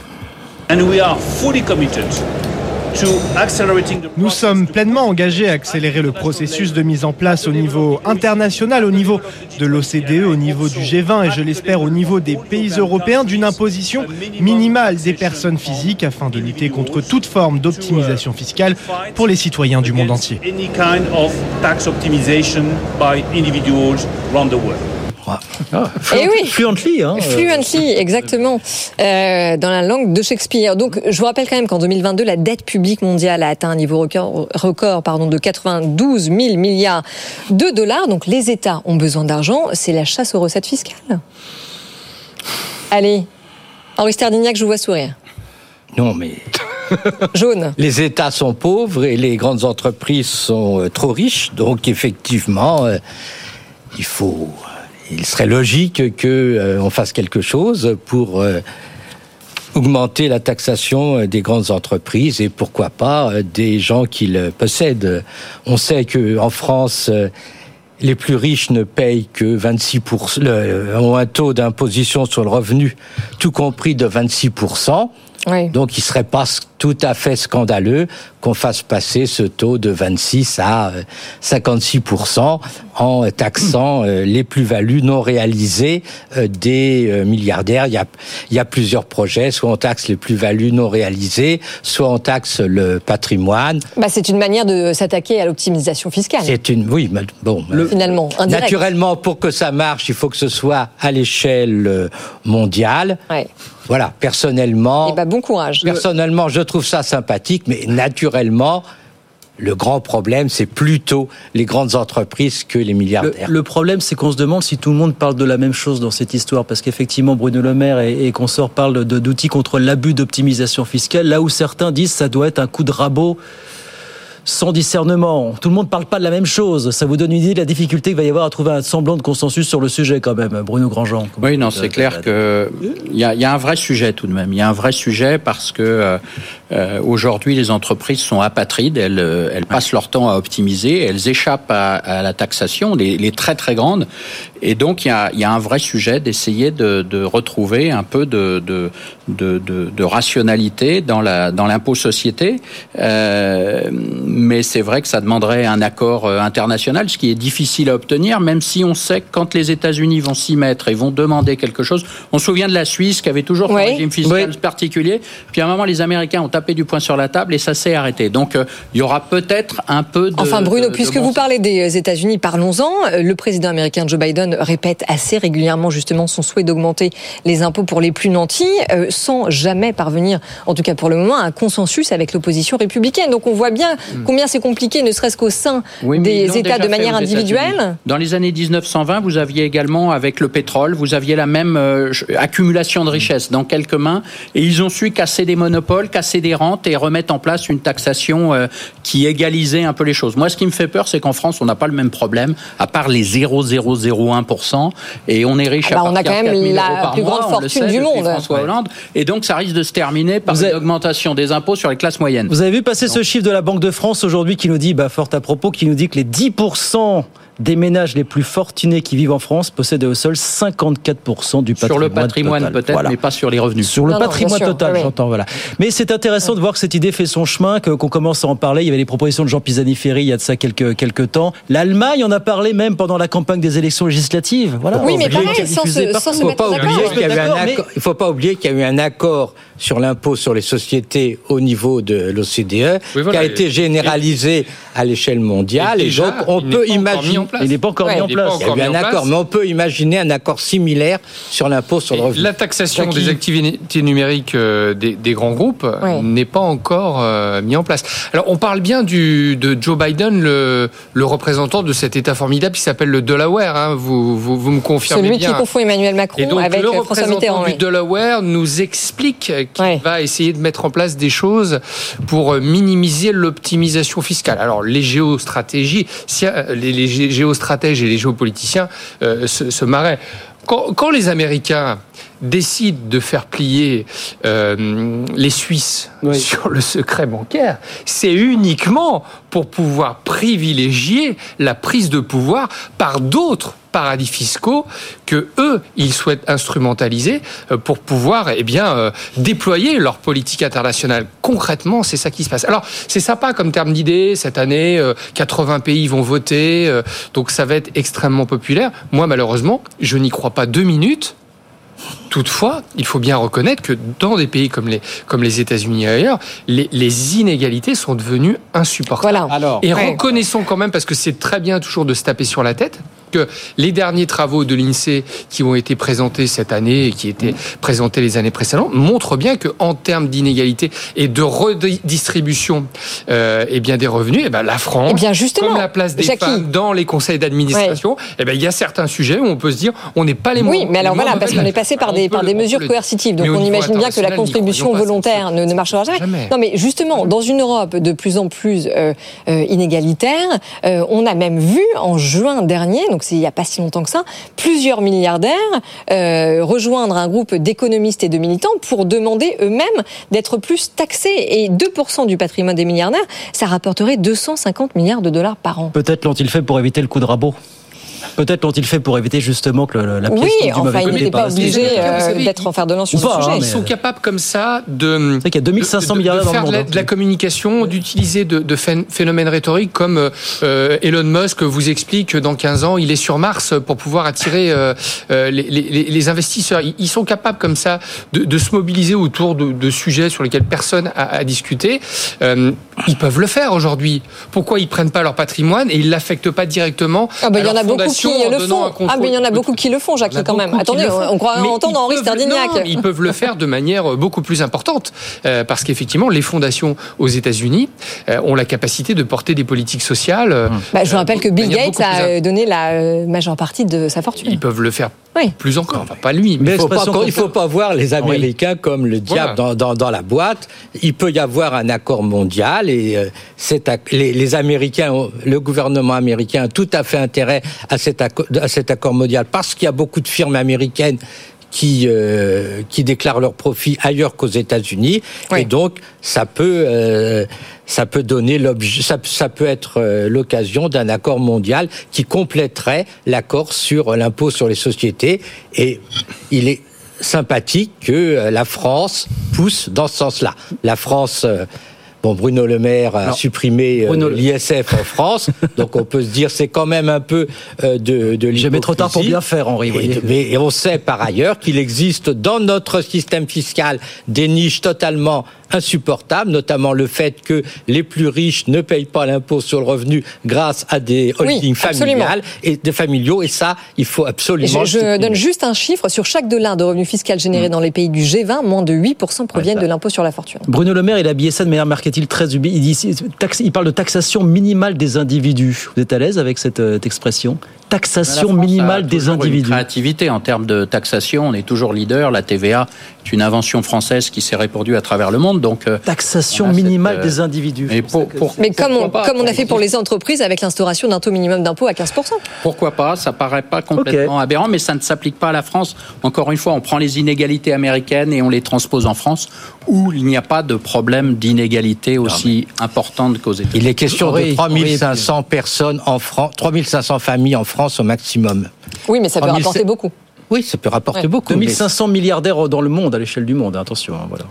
Nous sommes pleinement engagés à accélérer le processus de mise en place au niveau international, au niveau de l'OCDE, au niveau du G20 et je l'espère au niveau des pays européens d'une imposition minimale des personnes physiques afin de lutter contre toute forme d'optimisation fiscale pour les citoyens du monde entier. The world. Eh oui. Fluently, hein, euh. Fluently, exactement, euh, dans la langue de Shakespeare. Donc, je vous rappelle quand même qu'en 2022, la dette publique mondiale a atteint un niveau record, record pardon, de 92 000 milliards de dollars. Donc, les États ont besoin d'argent. C'est la chasse aux recettes fiscales. Allez, Henri Sterdignac, je vous vois sourire. Non, mais Jaune. les États sont pauvres et les grandes entreprises sont euh, trop riches. Donc, effectivement, euh, il faut. Il serait logique que euh, on fasse quelque chose pour euh, augmenter la taxation euh, des grandes entreprises et pourquoi pas des gens qui le possèdent. On sait que en France. les plus riches ne payent que 26 le- ont un taux d'imposition sur le revenu, tout compris de 26 Donc, il serait pas tout à fait scandaleux qu'on fasse passer ce taux de 26 à euh, 56 en taxant euh, les plus-values non réalisées euh, des euh, milliardaires. Il y a, il y a plusieurs projets. Soit on taxe les plus-values non réalisées, soit on taxe le patrimoine. Bah, c'est une manière de s'attaquer à l'optimisation fiscale. C'est une, oui, mais bon. Finalement, indirect. Naturellement, pour que ça marche, il faut que ce soit à l'échelle euh, mondiale. Voilà, personnellement. Eh ben, bon courage. Personnellement, je trouve ça sympathique, mais naturellement, le grand problème, c'est plutôt les grandes entreprises que les Le, milliardaires. le problème, c'est qu'on se demande si tout le monde parle de la même chose dans cette histoire, parce qu'effectivement, Bruno Le Maire et, et consorts parlent de- d'outils contre l'abus d'optimisation fiscale, là où certains disent que ça doit être un coup de rabot sans discernement. Tout le monde ne parle pas de la même chose. Ça vous donne une idée de la difficulté qu'il va y avoir à trouver un semblant de consensus sur le sujet, quand même, Bruno Grandjean. Oui, non, c'est clair que il y y a un vrai sujet tout de même. Il y a un vrai sujet parce que euh, aujourd'hui les entreprises sont apatrides, elles, euh, elles passent leur temps à optimiser, elles échappent à, à la taxation, les, les très très grandes, et donc il y a, il y a un vrai sujet d'essayer de, de retrouver un peu de, de, de, de, de rationalité dans l'impôt société. Euh, mais c'est vrai que ça demanderait un accord international, ce qui est difficile à obtenir, même si on sait que quand les États-Unis vont s'y mettre et vont demander quelque chose, on se souvient de la Suisse qui avait toujours son régime fiscal particulier, puis à un moment les Américains ont tapé du poing sur la table et ça s'est arrêté. Donc euh, il y aura peut-être un peu de... Enfin, Bruno, de- de puisque bon vous parlez des États-Unis, parlons-en. Euh, Le président américain Joe Biden répète assez régulièrement justement son souhait d'augmenter les impôts pour les plus nantis, euh, sans jamais parvenir, en tout cas pour le moment, à un consensus avec l'opposition républicaine. Donc on voit bien combien c'est compliqué, ne serait-ce qu'au sein Hmm. Oui, des États de manière individuelle. Dans les années 1920, vous aviez également, avec le pétrole, vous aviez la même euh, accumulation de richesses dans quelques mains, et ils ont su casser des monopoles, casser des rentes et remettre en place une taxation euh, qui égalisait un peu les choses. Moi, ce qui me fait peur, c'est qu'en France, on n'a pas le même problème, à part les 0,001%, et on est riche Ah bah, à on a partir quand même 4 000 la plus mois, grande fortune sait, du monde. François Ouais. Hollande, et donc ça risque de se terminer par une augmentation des impôts sur les classes moyennes. Vous avez vu passer ce chiffre de la Banque de France aujourd'hui qui nous dit, bah, fort à propos, qui nous dit que les 10% des ménages les plus fortunés qui vivent en France possèdent au sol 54% du patrimoine Sur le patrimoine peut-être, mais pas sur les revenus. Sur le Non, patrimoine total, oui. j'entends, voilà. Mais c'est intéressant de voir que cette idée fait son chemin, que- qu'on commence à en parler. Il y avait les propositions de Jean Pisani-Ferry il y a de ça quelques, quelques temps. L'Allemagne en a parlé même pendant la campagne des élections législatives. Voilà. Oui, mais pareil, sans se- sans ne mettre pas d'accord. oublier qu'il y a eu un D'accord, mais- accord. Il faut pas oublier qu'il y a eu un accord sur l'impôt sur les sociétés au niveau de l'OCDE Oui, voilà. qui a été généralisé à l'échelle mondiale Et donc on il n'est peut pas encore mis imaginer en place. Il n'est pas encore mis en place. il y a encore eu un place. accord, mais on peut imaginer un accord similaire sur l'impôt sur le revenu. La taxation des activités numériques euh, des, des grands groupes euh, Oui. n'est pas encore euh, mis en place. Alors, on parle bien du, de Joe Biden, le, le représentant de cet État formidable qui s'appelle le Delaware. hein. Vous, vous, vous me confirmez Celui bien. qui confond Emmanuel Macron Et donc, avec le euh, François représentant Mitterrand. du oui. Delaware nous explique Ouais. va essayer de mettre en place des choses pour euh, minimiser l'optimisation fiscale. Alors, les géostratégies, si, euh, les, les gé- géostratèges et les géopoliticiens euh, se, se marraient. Quand, quand les Américains décident de faire plier euh, les Suisses sur le secret bancaire, c'est uniquement pour pouvoir privilégier la prise de pouvoir par d'autres paradis fiscaux que eux ils souhaitent instrumentaliser euh, pour pouvoir eh bien euh, déployer leur politique internationale concrètement c'est ça qui se passe alors c'est sympa comme terme d'idée cette année euh, 80 pays vont voter euh, donc ça va être extrêmement populaire moi malheureusement je n'y crois pas deux minutes Toutefois, il faut bien reconnaître que dans des pays comme les, comme les États-Unis et ailleurs, les, les inégalités sont devenues insupportables. Voilà. Alors, Et Ouais. reconnaissons quand même, parce que c'est très bien toujours de se taper sur la tête, que les derniers travaux de l'INSEE qui ont été présentés cette année et qui étaient présentés les années précédentes montrent bien que en termes d'inégalité et de redistribution euh, eh bien des revenus, eh ben la France, Eh bien, justement, comme la place des Jackie. femmes dans les conseils d'administration, eh ben il y a certains sujets où on peut se dire on n'est pas les moins Oui, mais alors voilà, parce qu'on est passé par des, par des mesures le- coercitives. Donc on imagine bien que la contribution volontaire ne, ne marchera jamais. Jamais. Non, mais justement, dans une Europe de plus en plus euh, euh, inégalitaire, on a même vu en juin dernier, donc il n'y a pas si longtemps que ça, plusieurs milliardaires euh, rejoindre un groupe d'économistes et de militants pour demander eux-mêmes d'être plus taxés. Et 2% du patrimoine des milliardaires, ça rapporterait 250 milliards de dollars par an. Peut-être l'ont-ils fait pour éviter le coup de rabot. Peut-être l'ont-ils fait pour éviter justement que le- la pièce Oui, tombe du mauvais pas la obligé suite. euh, d'être en fer de lance sur ce pas, hein, sujet. mais- Ils sont capables comme ça de. C'est vrai qu'il y a 2500 de- de- milliardaires de dans le faire de monde. la, hein. de la communication, d'utiliser de, de phén- phénomènes rhétoriques comme euh, euh, Elon Musk vous explique que dans 15 ans, il est sur Mars pour pouvoir attirer euh, euh, les, les- les investisseurs. Ils, sont capables comme ça de, de se mobiliser autour de, de sujets sur lesquels personne a, a discuté. Euh, ils peuvent le faire aujourd'hui. Pourquoi ils prennent pas leur patrimoine et ils l'affectent pas directement Ah ben, à il y en leur a beaucoup qui le font. Ah ben, il y en a beaucoup qui le font, a quand même. Attendez, on croit Mais entendre Henri Sterdignac. Ils peuvent le faire de manière beaucoup plus importante. euh, parce qu'effectivement, les fondations aux États-Unis euh, ont la capacité de porter des politiques sociales. euh, Bah, je vous rappelle que Bill Gates a euh, donné la euh, majeure partie de sa fortune. Ils peuvent le faire Oui. plus encore. Enfin, pas lui, mais Il faut pas, il faut pas voir les Américains comme le diable Voilà. dans, dans, dans la boîte. Il peut y avoir un accord mondial et euh, cet les, les Américains, ont- le gouvernement américain a tout à fait intérêt à cet, accord, à cet accord mondial parce qu'il y a beaucoup de firmes américaines qui euh, qui déclarent leurs profits ailleurs qu'aux États-Unis. Et donc ça peut euh, ça peut donner l'objet ça, ça peut être euh, l'occasion d'un accord mondial qui compléterait l'accord sur l'impôt sur les sociétés. Et il est sympathique que euh, la France pousse dans ce sens-là. La France euh, Bon, Bruno Le Maire a supprimé euh, l'ISF en France, donc on peut se dire c'est quand même un peu euh, de, de Jamais trop tard pour bien faire, Henri. Et, mais et on sait par ailleurs qu'il existe dans notre système fiscal des niches totalement insupportables, notamment le fait que les plus riches ne payent pas l'impôt sur le revenu grâce à des holdings familiales et des familiaux, et ça, il faut Et absolument. je, donne juste un chiffre. Sur chaque dollar de revenu fiscal généré dans les pays du G20, moins de 8% proviennent de l'impôt sur la fortune. Bruno Le Maire, il a habillé ça de manière mercantile très ubi. Il, dit, taxe- il parle de taxation minimale des individus. Vous êtes à l'aise avec cette euh, expression? Taxation minimale des individus. créativité en termes de taxation, on est toujours leader. La TVA est une invention française qui s'est répandue à travers le monde. Donc euh, taxation minimale des individus. Mais, comme, on, comme on a fait pour les entreprises avec l'instauration d'un taux minimum d'impôt à 15 Pourquoi pas? Ça paraît pas complètement aberrant, mais ça ne s'applique pas à la France. Encore une fois, on prend les inégalités américaines et on les transpose en France, où il n'y a pas de problème d'inégalité aussi importante qu'aux États-Unis. Il est question de 3500 personnes en France, 3500 familles en France au maximum. Oui, mais ça peut rapporter beaucoup. Oui, ça peut rapporter beaucoup. 2500 milliardaires dans le monde, à l'échelle du monde, attention. Hein, voilà.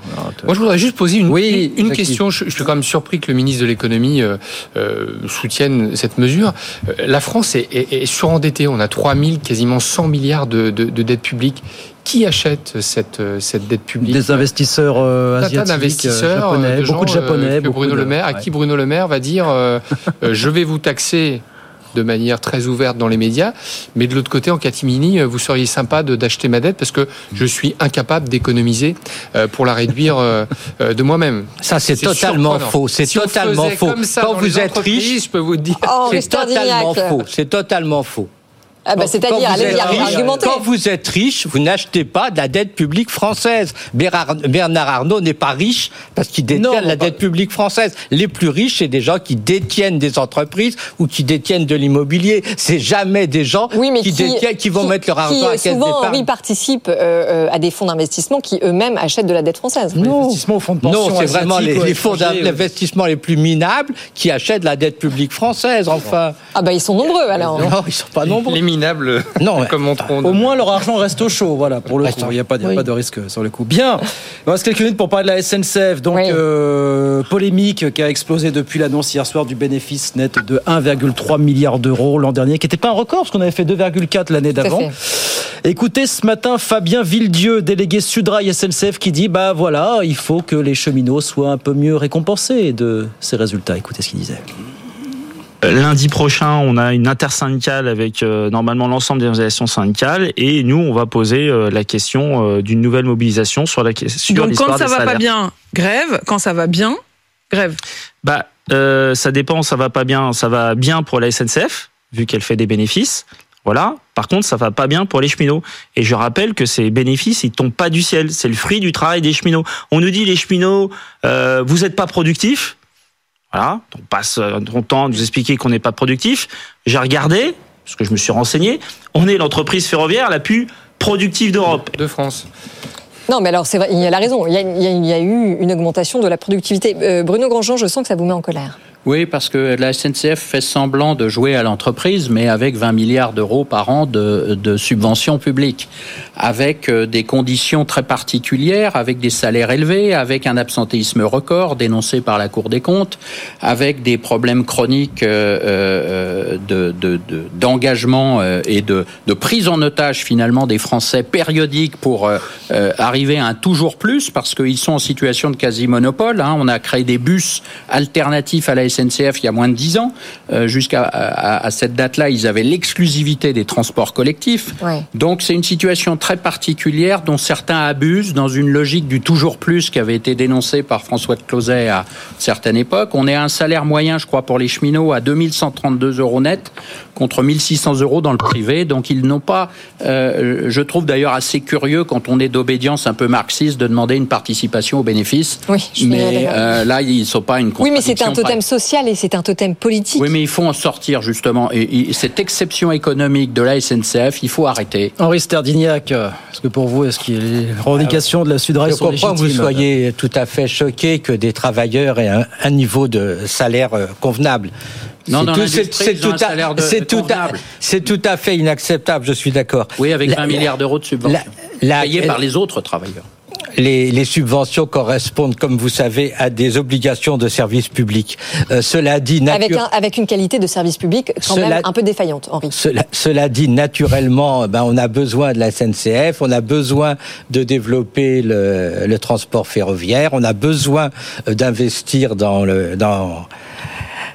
Moi, je voudrais juste poser une, une, question. Je, suis quand même surpris que le ministre de l'économie euh, euh, soutienne cette mesure. Euh, la France est, est, surendettée. On a 3000, quasiment 100 milliards de, de, de dettes publiques. Qui achète cette, cette dette publique? Des investisseurs asiatiques, investisseurs, japonais, beaucoup de japonais. Bruno Le Maire, à qui Bruno Le Maire va dire je vais vous taxer de manière très ouverte dans les médias. Mais de l'autre côté, en catimini, euh, vous seriez sympa d'acheter ma dette parce que je suis incapable d'économiser euh, pour la réduire euh, de moi-même. Ça, c'est totalement faux. C'est totalement faux. Quand vous êtes riche, je peux vous dire. Oh, c'est totalement faux. C'est totalement faux. Ah bah, C'est-à-dire, allez argumenter. Quand vous êtes riche, vous n'achetez pas de la dette publique française. Bernard Arnault n'est pas riche parce qu'il détient la dette publique française. Les plus riches, c'est des gens qui détiennent des entreprises ou qui détiennent de l'immobilier. C'est jamais des gens qui, détiennent, qui vont mettre leur argent à caisse Souvent, oui, participent euh, euh, à des fonds d'investissement qui eux-mêmes achètent de la dette française. Non, non c'est vraiment les, fonds d'investissement les plus minables qui achètent la dette publique française. Enfin. Ah bah ils sont nombreux alors. Non, ils sont pas nombreux non, comme Au moins, leur argent reste au chaud, voilà, pour le coup. Il n'y a, pas, pas de risque sur le coup. Bien. Il reste quelques minutes pour parler de la SNCF. Donc, euh, polémique qui a explosé depuis l'annonce hier soir du bénéfice net de 1,3 milliard d'euros l'an dernier, qui n'était pas un record, parce qu'on avait fait 2,4 l'année d'avant. Écoutez ce matin Fabien Villedieu, délégué Sudrail SNCF, qui dit bah voilà, il faut que les cheminots soient un peu mieux récompensés de ces résultats. Écoutez ce qu'il disait. Lundi prochain, on a une intersyndicale avec euh, normalement l'ensemble des organisations syndicales et nous, on va poser euh, la question euh, d'une nouvelle mobilisation sur la question. Donc quand ça va pas bien, grève. Quand ça va bien, grève. Bah, ça dépend. Ça va pas bien. Ça va bien pour la SNCF vu qu'elle fait des bénéfices. Voilà. Par contre, ça va pas bien pour les cheminots. Et je rappelle que ces bénéfices, ils tombent pas du ciel. C'est le fruit du travail des cheminots. On nous dit les cheminots, vous êtes pas productifs. Voilà, on passe notre euh, temps à nous expliquer qu'on n'est pas productif. J'ai regardé, parce que je me suis renseigné, on est l'entreprise ferroviaire la plus productive d'Europe. De France. Non, mais alors, c'est vrai, il y a la raison. Il y a, il y a, eu une augmentation de la productivité. Euh, Bruno Grandjean, je sens que ça vous met en colère. Oui, parce que la SNCF fait semblant de jouer à l'entreprise, mais avec 20 milliards d'euros par an de, subventions publiques, avec euh, des conditions très particulières, avec des salaires élevés, avec un absentéisme record dénoncé par la Cour des comptes, avec des problèmes chroniques euh, euh d'engagement de, de, et de, prise en otage finalement des Français périodiques pour arriver à un toujours plus, parce qu'ils sont en situation de quasi-monopole. Hein. On a créé des bus alternatifs à la SNCF il y a moins de dix ans. Euh, jusqu'à à, cette date-là, ils avaient l'exclusivité des transports collectifs. Donc c'est une situation très particulière dont certains abusent dans une logique du toujours plus qui avait été dénoncée par François de Closet à certaines époques. On est à un salaire moyen, je crois, pour les cheminots à 2132 euros net contre 1600 euros dans le privé. Donc ils n'ont pas, euh, je trouve d'ailleurs assez curieux quand on est d'obédience un peu marxiste de demander une participation aux bénéfices. Oui, mais euh, là ils ne sont pas une Oui, mais c'est un totem social et c'est un totem politique. Oui, mais il faut en sortir justement. Et, cette exception économique de la SNCF, il faut arrêter. Henri Sterdignac, est-ce que pour vous, est-ce que les revendications de la Sudrail sont légitimes Je comprends que vous soyez tout à fait choqué que des travailleurs aient un niveau de salaire euh, convenable. Non, c'est tout, tout, à fait inacceptable, je suis d'accord. Oui, avec 20 milliards d'euros de subventions payés par les autres travailleurs. Les, subventions correspondent, comme vous savez, à des obligations de service public. Euh, cela dit, avec, avec, une qualité de service public quand même un peu défaillante, Henri. Cela, dit, naturellement, ben, on a besoin de la SNCF, on a besoin de développer le, le transport ferroviaire, on a besoin euh, d'investir dans le dans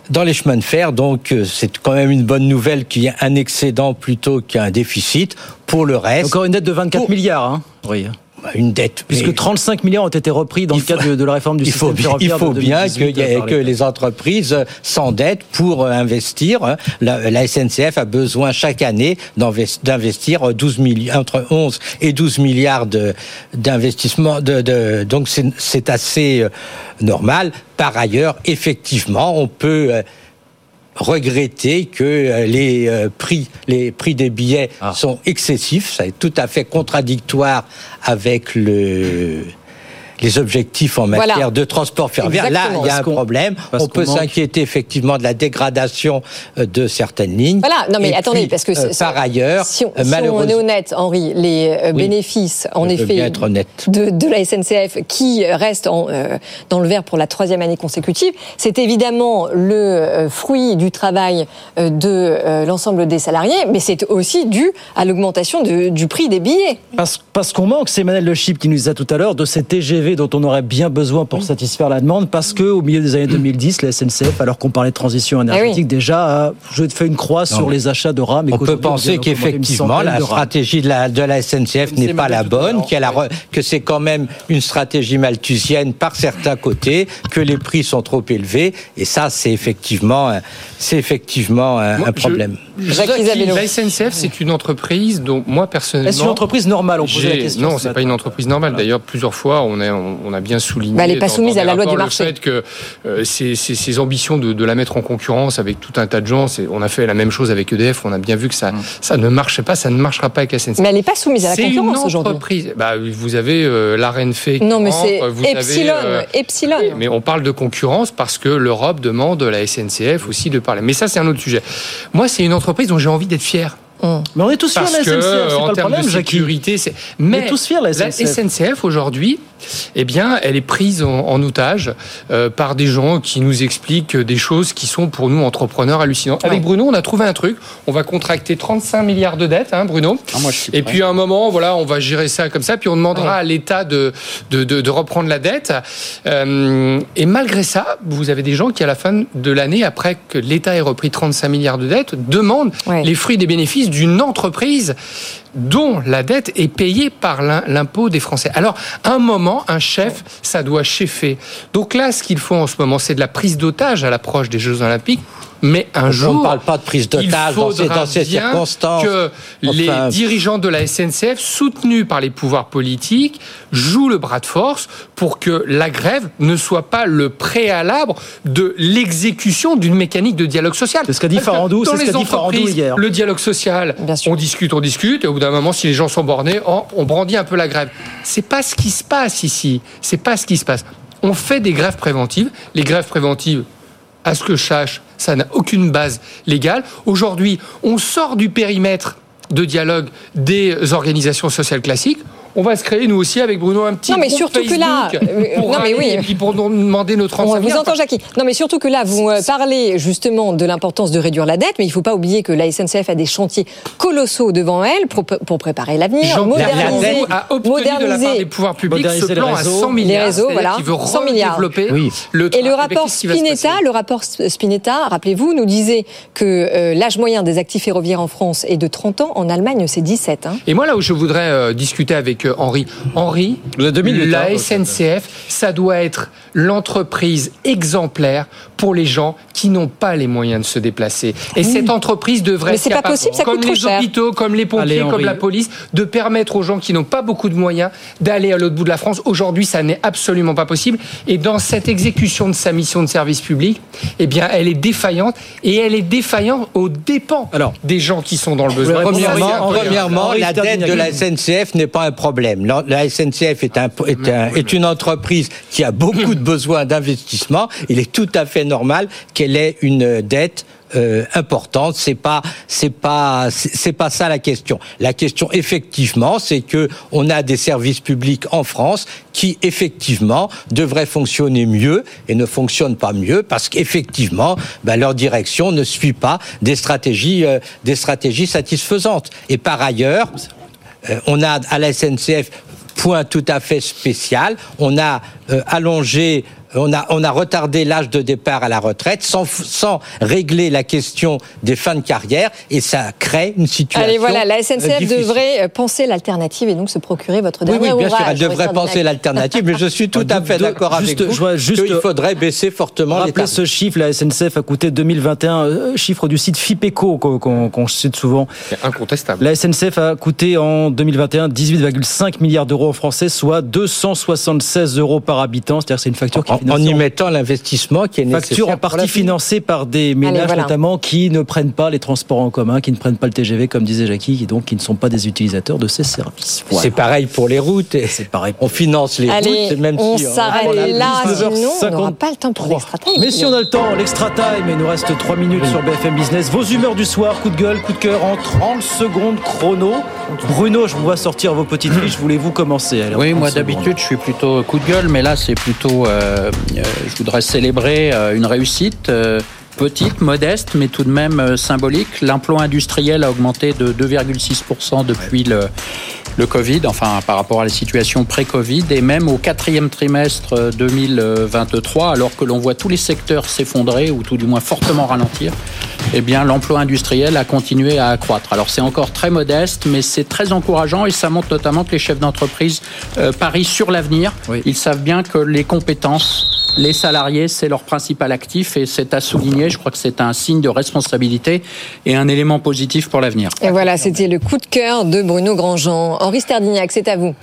dans les chemins de fer. Donc euh, c'est quand même une bonne nouvelle qu'il y ait un excédent plutôt qu'un déficit. Pour le reste... Encore une dette de 24 milliards, hein oui. Une dette. Puisque 35 milliards ont été repris dans le cadre de, de la réforme du il faut, système ferroviaire. Il faut de bien 2018 que, par que les entreprises s'endettent pour euh, investir. hein. La, la SNCF a besoin chaque année d'invest- d'investir 12 milliards, entre 11 et 12 milliards d'investissements. De, de- donc c'est- assez euh, normal. Par ailleurs, effectivement, on peut euh, regretter que euh, les euh, prix, les prix des billets Ah. sont excessifs. Ça est tout à fait contradictoire avec le les objectifs en Voilà. matière de transport ferroviaire. Là, il y a un problème. parce On peut s'inquiéter effectivement de la dégradation euh, de certaines lignes. Voilà, non mais Et attendez, puis, parce que euh, par ailleurs, si on, si on est honnête, Henri, les euh, Oui. bénéfices, en effet, bien être honnête. de, de la SNCF qui reste en, euh, dans le vert pour la troisième année consécutive, c'est évidemment le fruit du travail de euh, l'ensemble des salariés, mais c'est aussi dû à l'augmentation du prix des billets. Parce, parce qu'on manque, c'est Emmanuel Le Chip qui nous disait tout à l'heure, de ces TGV dont on aurait bien besoin pour satisfaire la demande, parce que au milieu des années 2010, la SNCF, alors qu'on parlait de transition énergétique, déjà a je fais une croix sur les achats de rames. et on peut penser qu'effectivement la de stratégie de la, de la SNCF n'est pas la bonne, qu'elle a re- que c'est quand même une stratégie malthusienne par certains côtés, que les prix sont trop élevés, et ça c'est effectivement, un- c'est effectivement un, Moi, un je- problème. je. La SNCF, c'est une entreprise dont moi personnellement. Est-ce une entreprise normale? On posait la question. Non, ce c'est matin. pas une entreprise normale. D'ailleurs, plusieurs fois, on a, on, on a bien souligné. Bah, elle est pas dans- soumise dans à la loi du marché. Le fait que euh, ces, ces- ces ambitions de, de la mettre en concurrence avec tout un tas de gens, on a fait la même chose avec EDF. On a bien vu que ça, ça ne marchait pas, ça ne marchera pas avec la SNCF. Mais elle n'est pas soumise à la concurrence aujourd'hui. Bah, vous avez euh, la Renfe. Non, mais c'est Epsilon, euh, Epsilon. mais on parle de concurrence parce que l'Europe demande à la SNCF aussi de parler. Mais ça, c'est un autre sujet. Moi, c'est une entreprise dont j'ai envie d'être fier. Mais on est tous fiers de la SNCF, c'est pas le problème, de sécurité, c'est. On Mais est tous fiers de la la SNCF. SNCF aujourd'hui, eh bien, elle est prise en, en otage euh, par des gens qui nous expliquent des choses qui sont pour nous entrepreneurs hallucinantes. Avec Bruno, on a trouvé un truc. On va contracter 35 milliards de dettes, hein, Bruno. Et puis à un moment, voilà, on va gérer ça comme ça. Puis on demandera à l'État de, de, de, de reprendre la dette. Euh, et malgré ça, vous avez des gens qui, à la fin de l'année, après que l'État ait repris 35 milliards de dettes, demandent Ouais. les fruits des bénéfices d'une entreprise dont la dette est payée par l'im- l'impôt des Français. Alors, à un moment, un chef, ça doit cheffer. Donc là, ce qu'il faut en ce moment, c'est de la prise d'otage à l'approche des Jeux Olympiques. Mais un On jour, ne parle pas de prise il d'otage dans ces, dans ces bien circonstances. que les dirigeants de la SNCF, soutenus par les pouvoirs politiques, jouent le bras de force pour que la grève ne soit pas le préalable de l'exécution d'une mécanique de dialogue social. C'est ce qu'a dit Farandou, dans c'est ce les qu'a dit Farandou entreprises, hier. Le dialogue social, on discute, on discute, et au bout d'un moment, si les gens sont bornés, on brandit un peu la grève. C'est pas ce qui se passe ici. C'est pas ce qui se passe. On fait des grèves préventives. Les grèves préventives, à ce que je sache, ça n'a aucune base légale. Aujourd'hui, on sort du périmètre de dialogue des organisations sociales classiques. On va se créer, nous aussi, avec Bruno, un petit Non, mais surtout que là- euh, pour non, mais oui. et puis pour nous demander 35 On vous entend, Jackie. Non, mais surtout que là, vous euh, parlez justement de l'importance de réduire la dette, mais il ne faut pas oublier que la SNCF a des chantiers colossaux devant elle pour, pour préparer l'avenir, moderniser, a de la part moderniser des pouvoirs publics ce plan à réseau. 100 milliards. les réseaux, voilà, veut 100 milliards. Oui. le. Et le rapport Spinetta, le rapport Spinetta, rappelez-vous, nous disait que euh, l'âge moyen des actifs ferroviaires en France est de 30 ans. En Allemagne, c'est 17. Hein. Et moi, là où je voudrais euh, discuter avec euh, Henri, Henri, Vous avez deux minutes, la hein, SNCF, ça doit être l'entreprise exemplaire pour les gens qui n'ont pas les moyens de se déplacer. Et cette entreprise devrait Mais être c'est pas capable, possible, ça comme coûte trop les cher. hôpitaux, comme les pompiers, Allez, comme la police, de permettre aux gens qui n'ont pas beaucoup de moyens d'aller à l'autre bout de la France. Aujourd'hui, ça n'est absolument pas possible. Et dans cette exécution de sa mission de service public, eh bien, elle est défaillante et elle est défaillante aux dépens Alors, des gens qui sont dans le besoin. Premièrement, premièrement la dette de la SNCF n'est pas un problème. La la SNCF est, un, est, un- est une entreprise qui a beaucoup de besoins d'investissement. Il est tout à fait normal qu'elle ait une dette euh, importante. C'est pas, c'est pas, c'est pas ça la question. La question, effectivement, c'est que on a des services publics en France qui, effectivement, devraient fonctionner mieux et ne fonctionnent pas mieux parce qu'effectivement, ben, leur direction ne suit pas des stratégies, euh, des stratégies satisfaisantes. Et par ailleurs, on a à la SNCF point tout à fait spécial. On a euh, allongé on a, on a retardé l'âge de départ à la retraite sans, sans régler la question des fins de carrière et ça crée une situation. Allez, voilà, la SNCF difficile. devrait euh, penser l'alternative et donc se procurer votre Oui, dernier oui, bien sûr, ouvrage. elle devrait penser l'alternative, mais je suis tout à fait d'accord avec juste- vous je juste- qu'il faudrait baisser fortement les Rappelez tarifs. ce chiffre, la SNCF a coûté 2021, euh, chiffre du site FIPECO qu'on cite souvent. C'est incontestable. La SNCF a coûté en 2021 18,5 milliards d'euros en français, soit 276 euros par habitant. C'est-à-dire que c'est une facture qui est En, en y mettant l'investissement qui est nécessaire. Facture en partie financée par des ménages voilà. notamment qui ne prennent pas les transports en commun, qui ne prennent pas le TGV comme disait Jackie, et donc qui ne sont pas des utilisateurs de ces services. Voilà. C'est pareil pour les routes. C'est pareil. On finance les Allez, routes, même on si s'arrête voilà, là, 19h53. sinon on n'aura pas le temps pour l'extra time. Mais si on a le temps, l'extra time, il nous reste 3 minutes sur BFM Business. Vos humeurs du soir, coup de gueule, coup de cœur en 30 secondes chrono. Bruno, je vous vois sortir vos petites fiches. Voulez-vous commencer Oui, 30 moi d'habitude je suis plutôt coup de gueule, mais là c'est plutôt, euh, euh, je voudrais célébrer euh, une réussite. euh, Petite, modeste, mais tout de même euh, symbolique. L'emploi industriel a augmenté de 2,6% depuis le, le Covid, enfin par rapport à la situation pré-Covid, et même au quatrième trimestre euh, 2023, alors que l'on voit tous les secteurs s'effondrer ou tout du moins fortement ralentir, eh bien l'emploi industriel a continué à accroître. Alors c'est encore très modeste, mais c'est très encourageant et ça montre notamment que les chefs d'entreprise euh, parient sur l'avenir. Ils savent bien que les compétences les salariés, c'est leur principal actif et c'est à souligner. Je crois que c'est un signe de responsabilité et un élément positif pour l'avenir. Et voilà, c'était le coup de cœur de Bruno Grandjean. Henri Sterdignac, c'est à vous.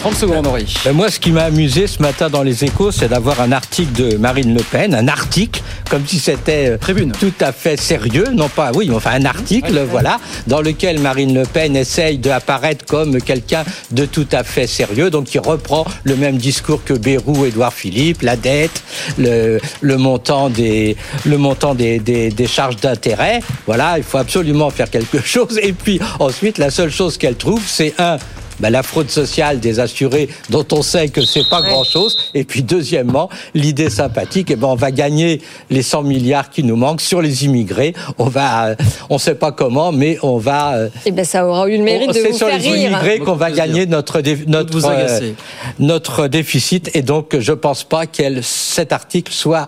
30 secondes, Henri. Ben, moi, ce qui m'a amusé ce matin dans les échos, c'est d'avoir un article de Marine Le Pen, un article, comme si c'était euh, tout à fait sérieux, non pas, oui, enfin un article, voilà, dans lequel Marine Le Pen essaye d'apparaître comme quelqu'un de tout à fait sérieux, donc qui reprend le même discours que Bérou, Édouard Philippe, la dette, le, le montant des, le montant des, des, des charges d'intérêt, voilà, il faut absolument faire quelque chose, et puis ensuite, la seule chose qu'elle trouve, c'est un, ben, la fraude sociale des assurés dont on sait que c'est pas grand chose. Et puis deuxièmement, l'idée sympathique, eh ben on va gagner les 100 milliards qui nous manquent sur les immigrés. On va, euh, on sait pas comment, mais on va. euh, Eh ben, ça aura eu le mérite de c'est vous sur faire les rire. immigrés qu'on va gagner notre dé- notre vous euh, notre déficit. Et donc je pense pas qu'elle cet article soit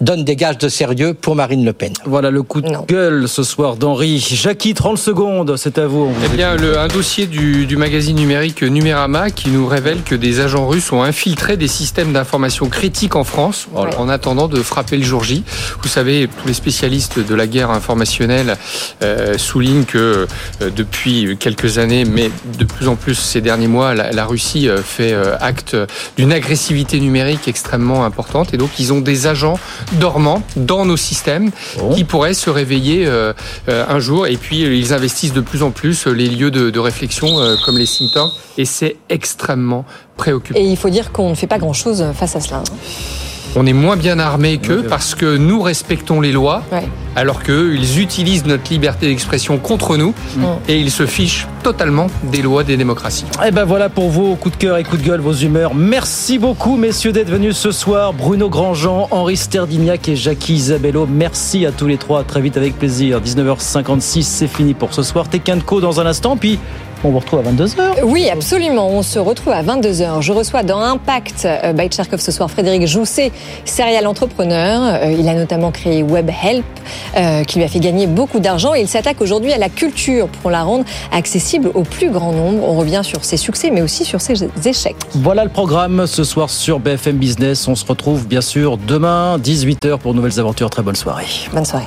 donne des gages de sérieux pour Marine Le Pen. Voilà le coup de gueule ce soir d'Henri. Jackie, 30 secondes, c'est à vous. Eh bien, le- un dossier du, du magazine numérique Numérama qui nous révèle que des agents russes ont infiltré des systèmes d'information critiques en France en- en attendant de frapper le jour J. Vous savez, tous les spécialistes de la guerre informationnelle euh, soulignent que euh, depuis quelques années, mais de plus en plus ces derniers mois, la, la Russie euh, fait euh, acte d'une agressivité numérique extrêmement importante et donc ils ont des agents dormants dans nos systèmes qui pourraient se réveiller euh, euh, un jour et puis euh, ils investissent de plus en plus euh, les lieux de, de réflexion euh, comme les think tanks et c'est extrêmement préoccupant. Et il faut dire qu'on ne fait pas grand-chose face à cela. hein. On est moins bien armés qu'eux parce que nous respectons les lois Ouais. alors qu'eux, ils utilisent notre liberté d'expression contre nous Mm. et ils se fichent totalement des lois des démocraties. Eh ben voilà pour vos coups de cœur et coups de gueule, vos humeurs. Merci beaucoup, messieurs, d'être venus ce soir. Bruno Grandjean, Henri Sterdignac et Jackie Isabello. Merci à tous les trois. À très vite avec plaisir. 19h56, c'est fini pour ce soir. Tekken Co dans un instant, puis on vous retrouve à 22h. Oui, absolument. On se retrouve à 22h. Je reçois dans Impact euh, by Tcherkov ce soir Frédéric Jousset, serial entrepreneur. Euh, Il a notamment créé WebHelp, euh, qui lui a fait gagner beaucoup d'argent. Et il s'attaque aujourd'hui à la culture pour la rendre accessible au plus grand nombre. On revient sur ses succès, mais aussi sur ses échecs. Voilà le programme ce soir sur BFM Business. On se retrouve bien sûr demain, 18h pour de nouvelles aventures. Très bonne soirée. Bonne soirée.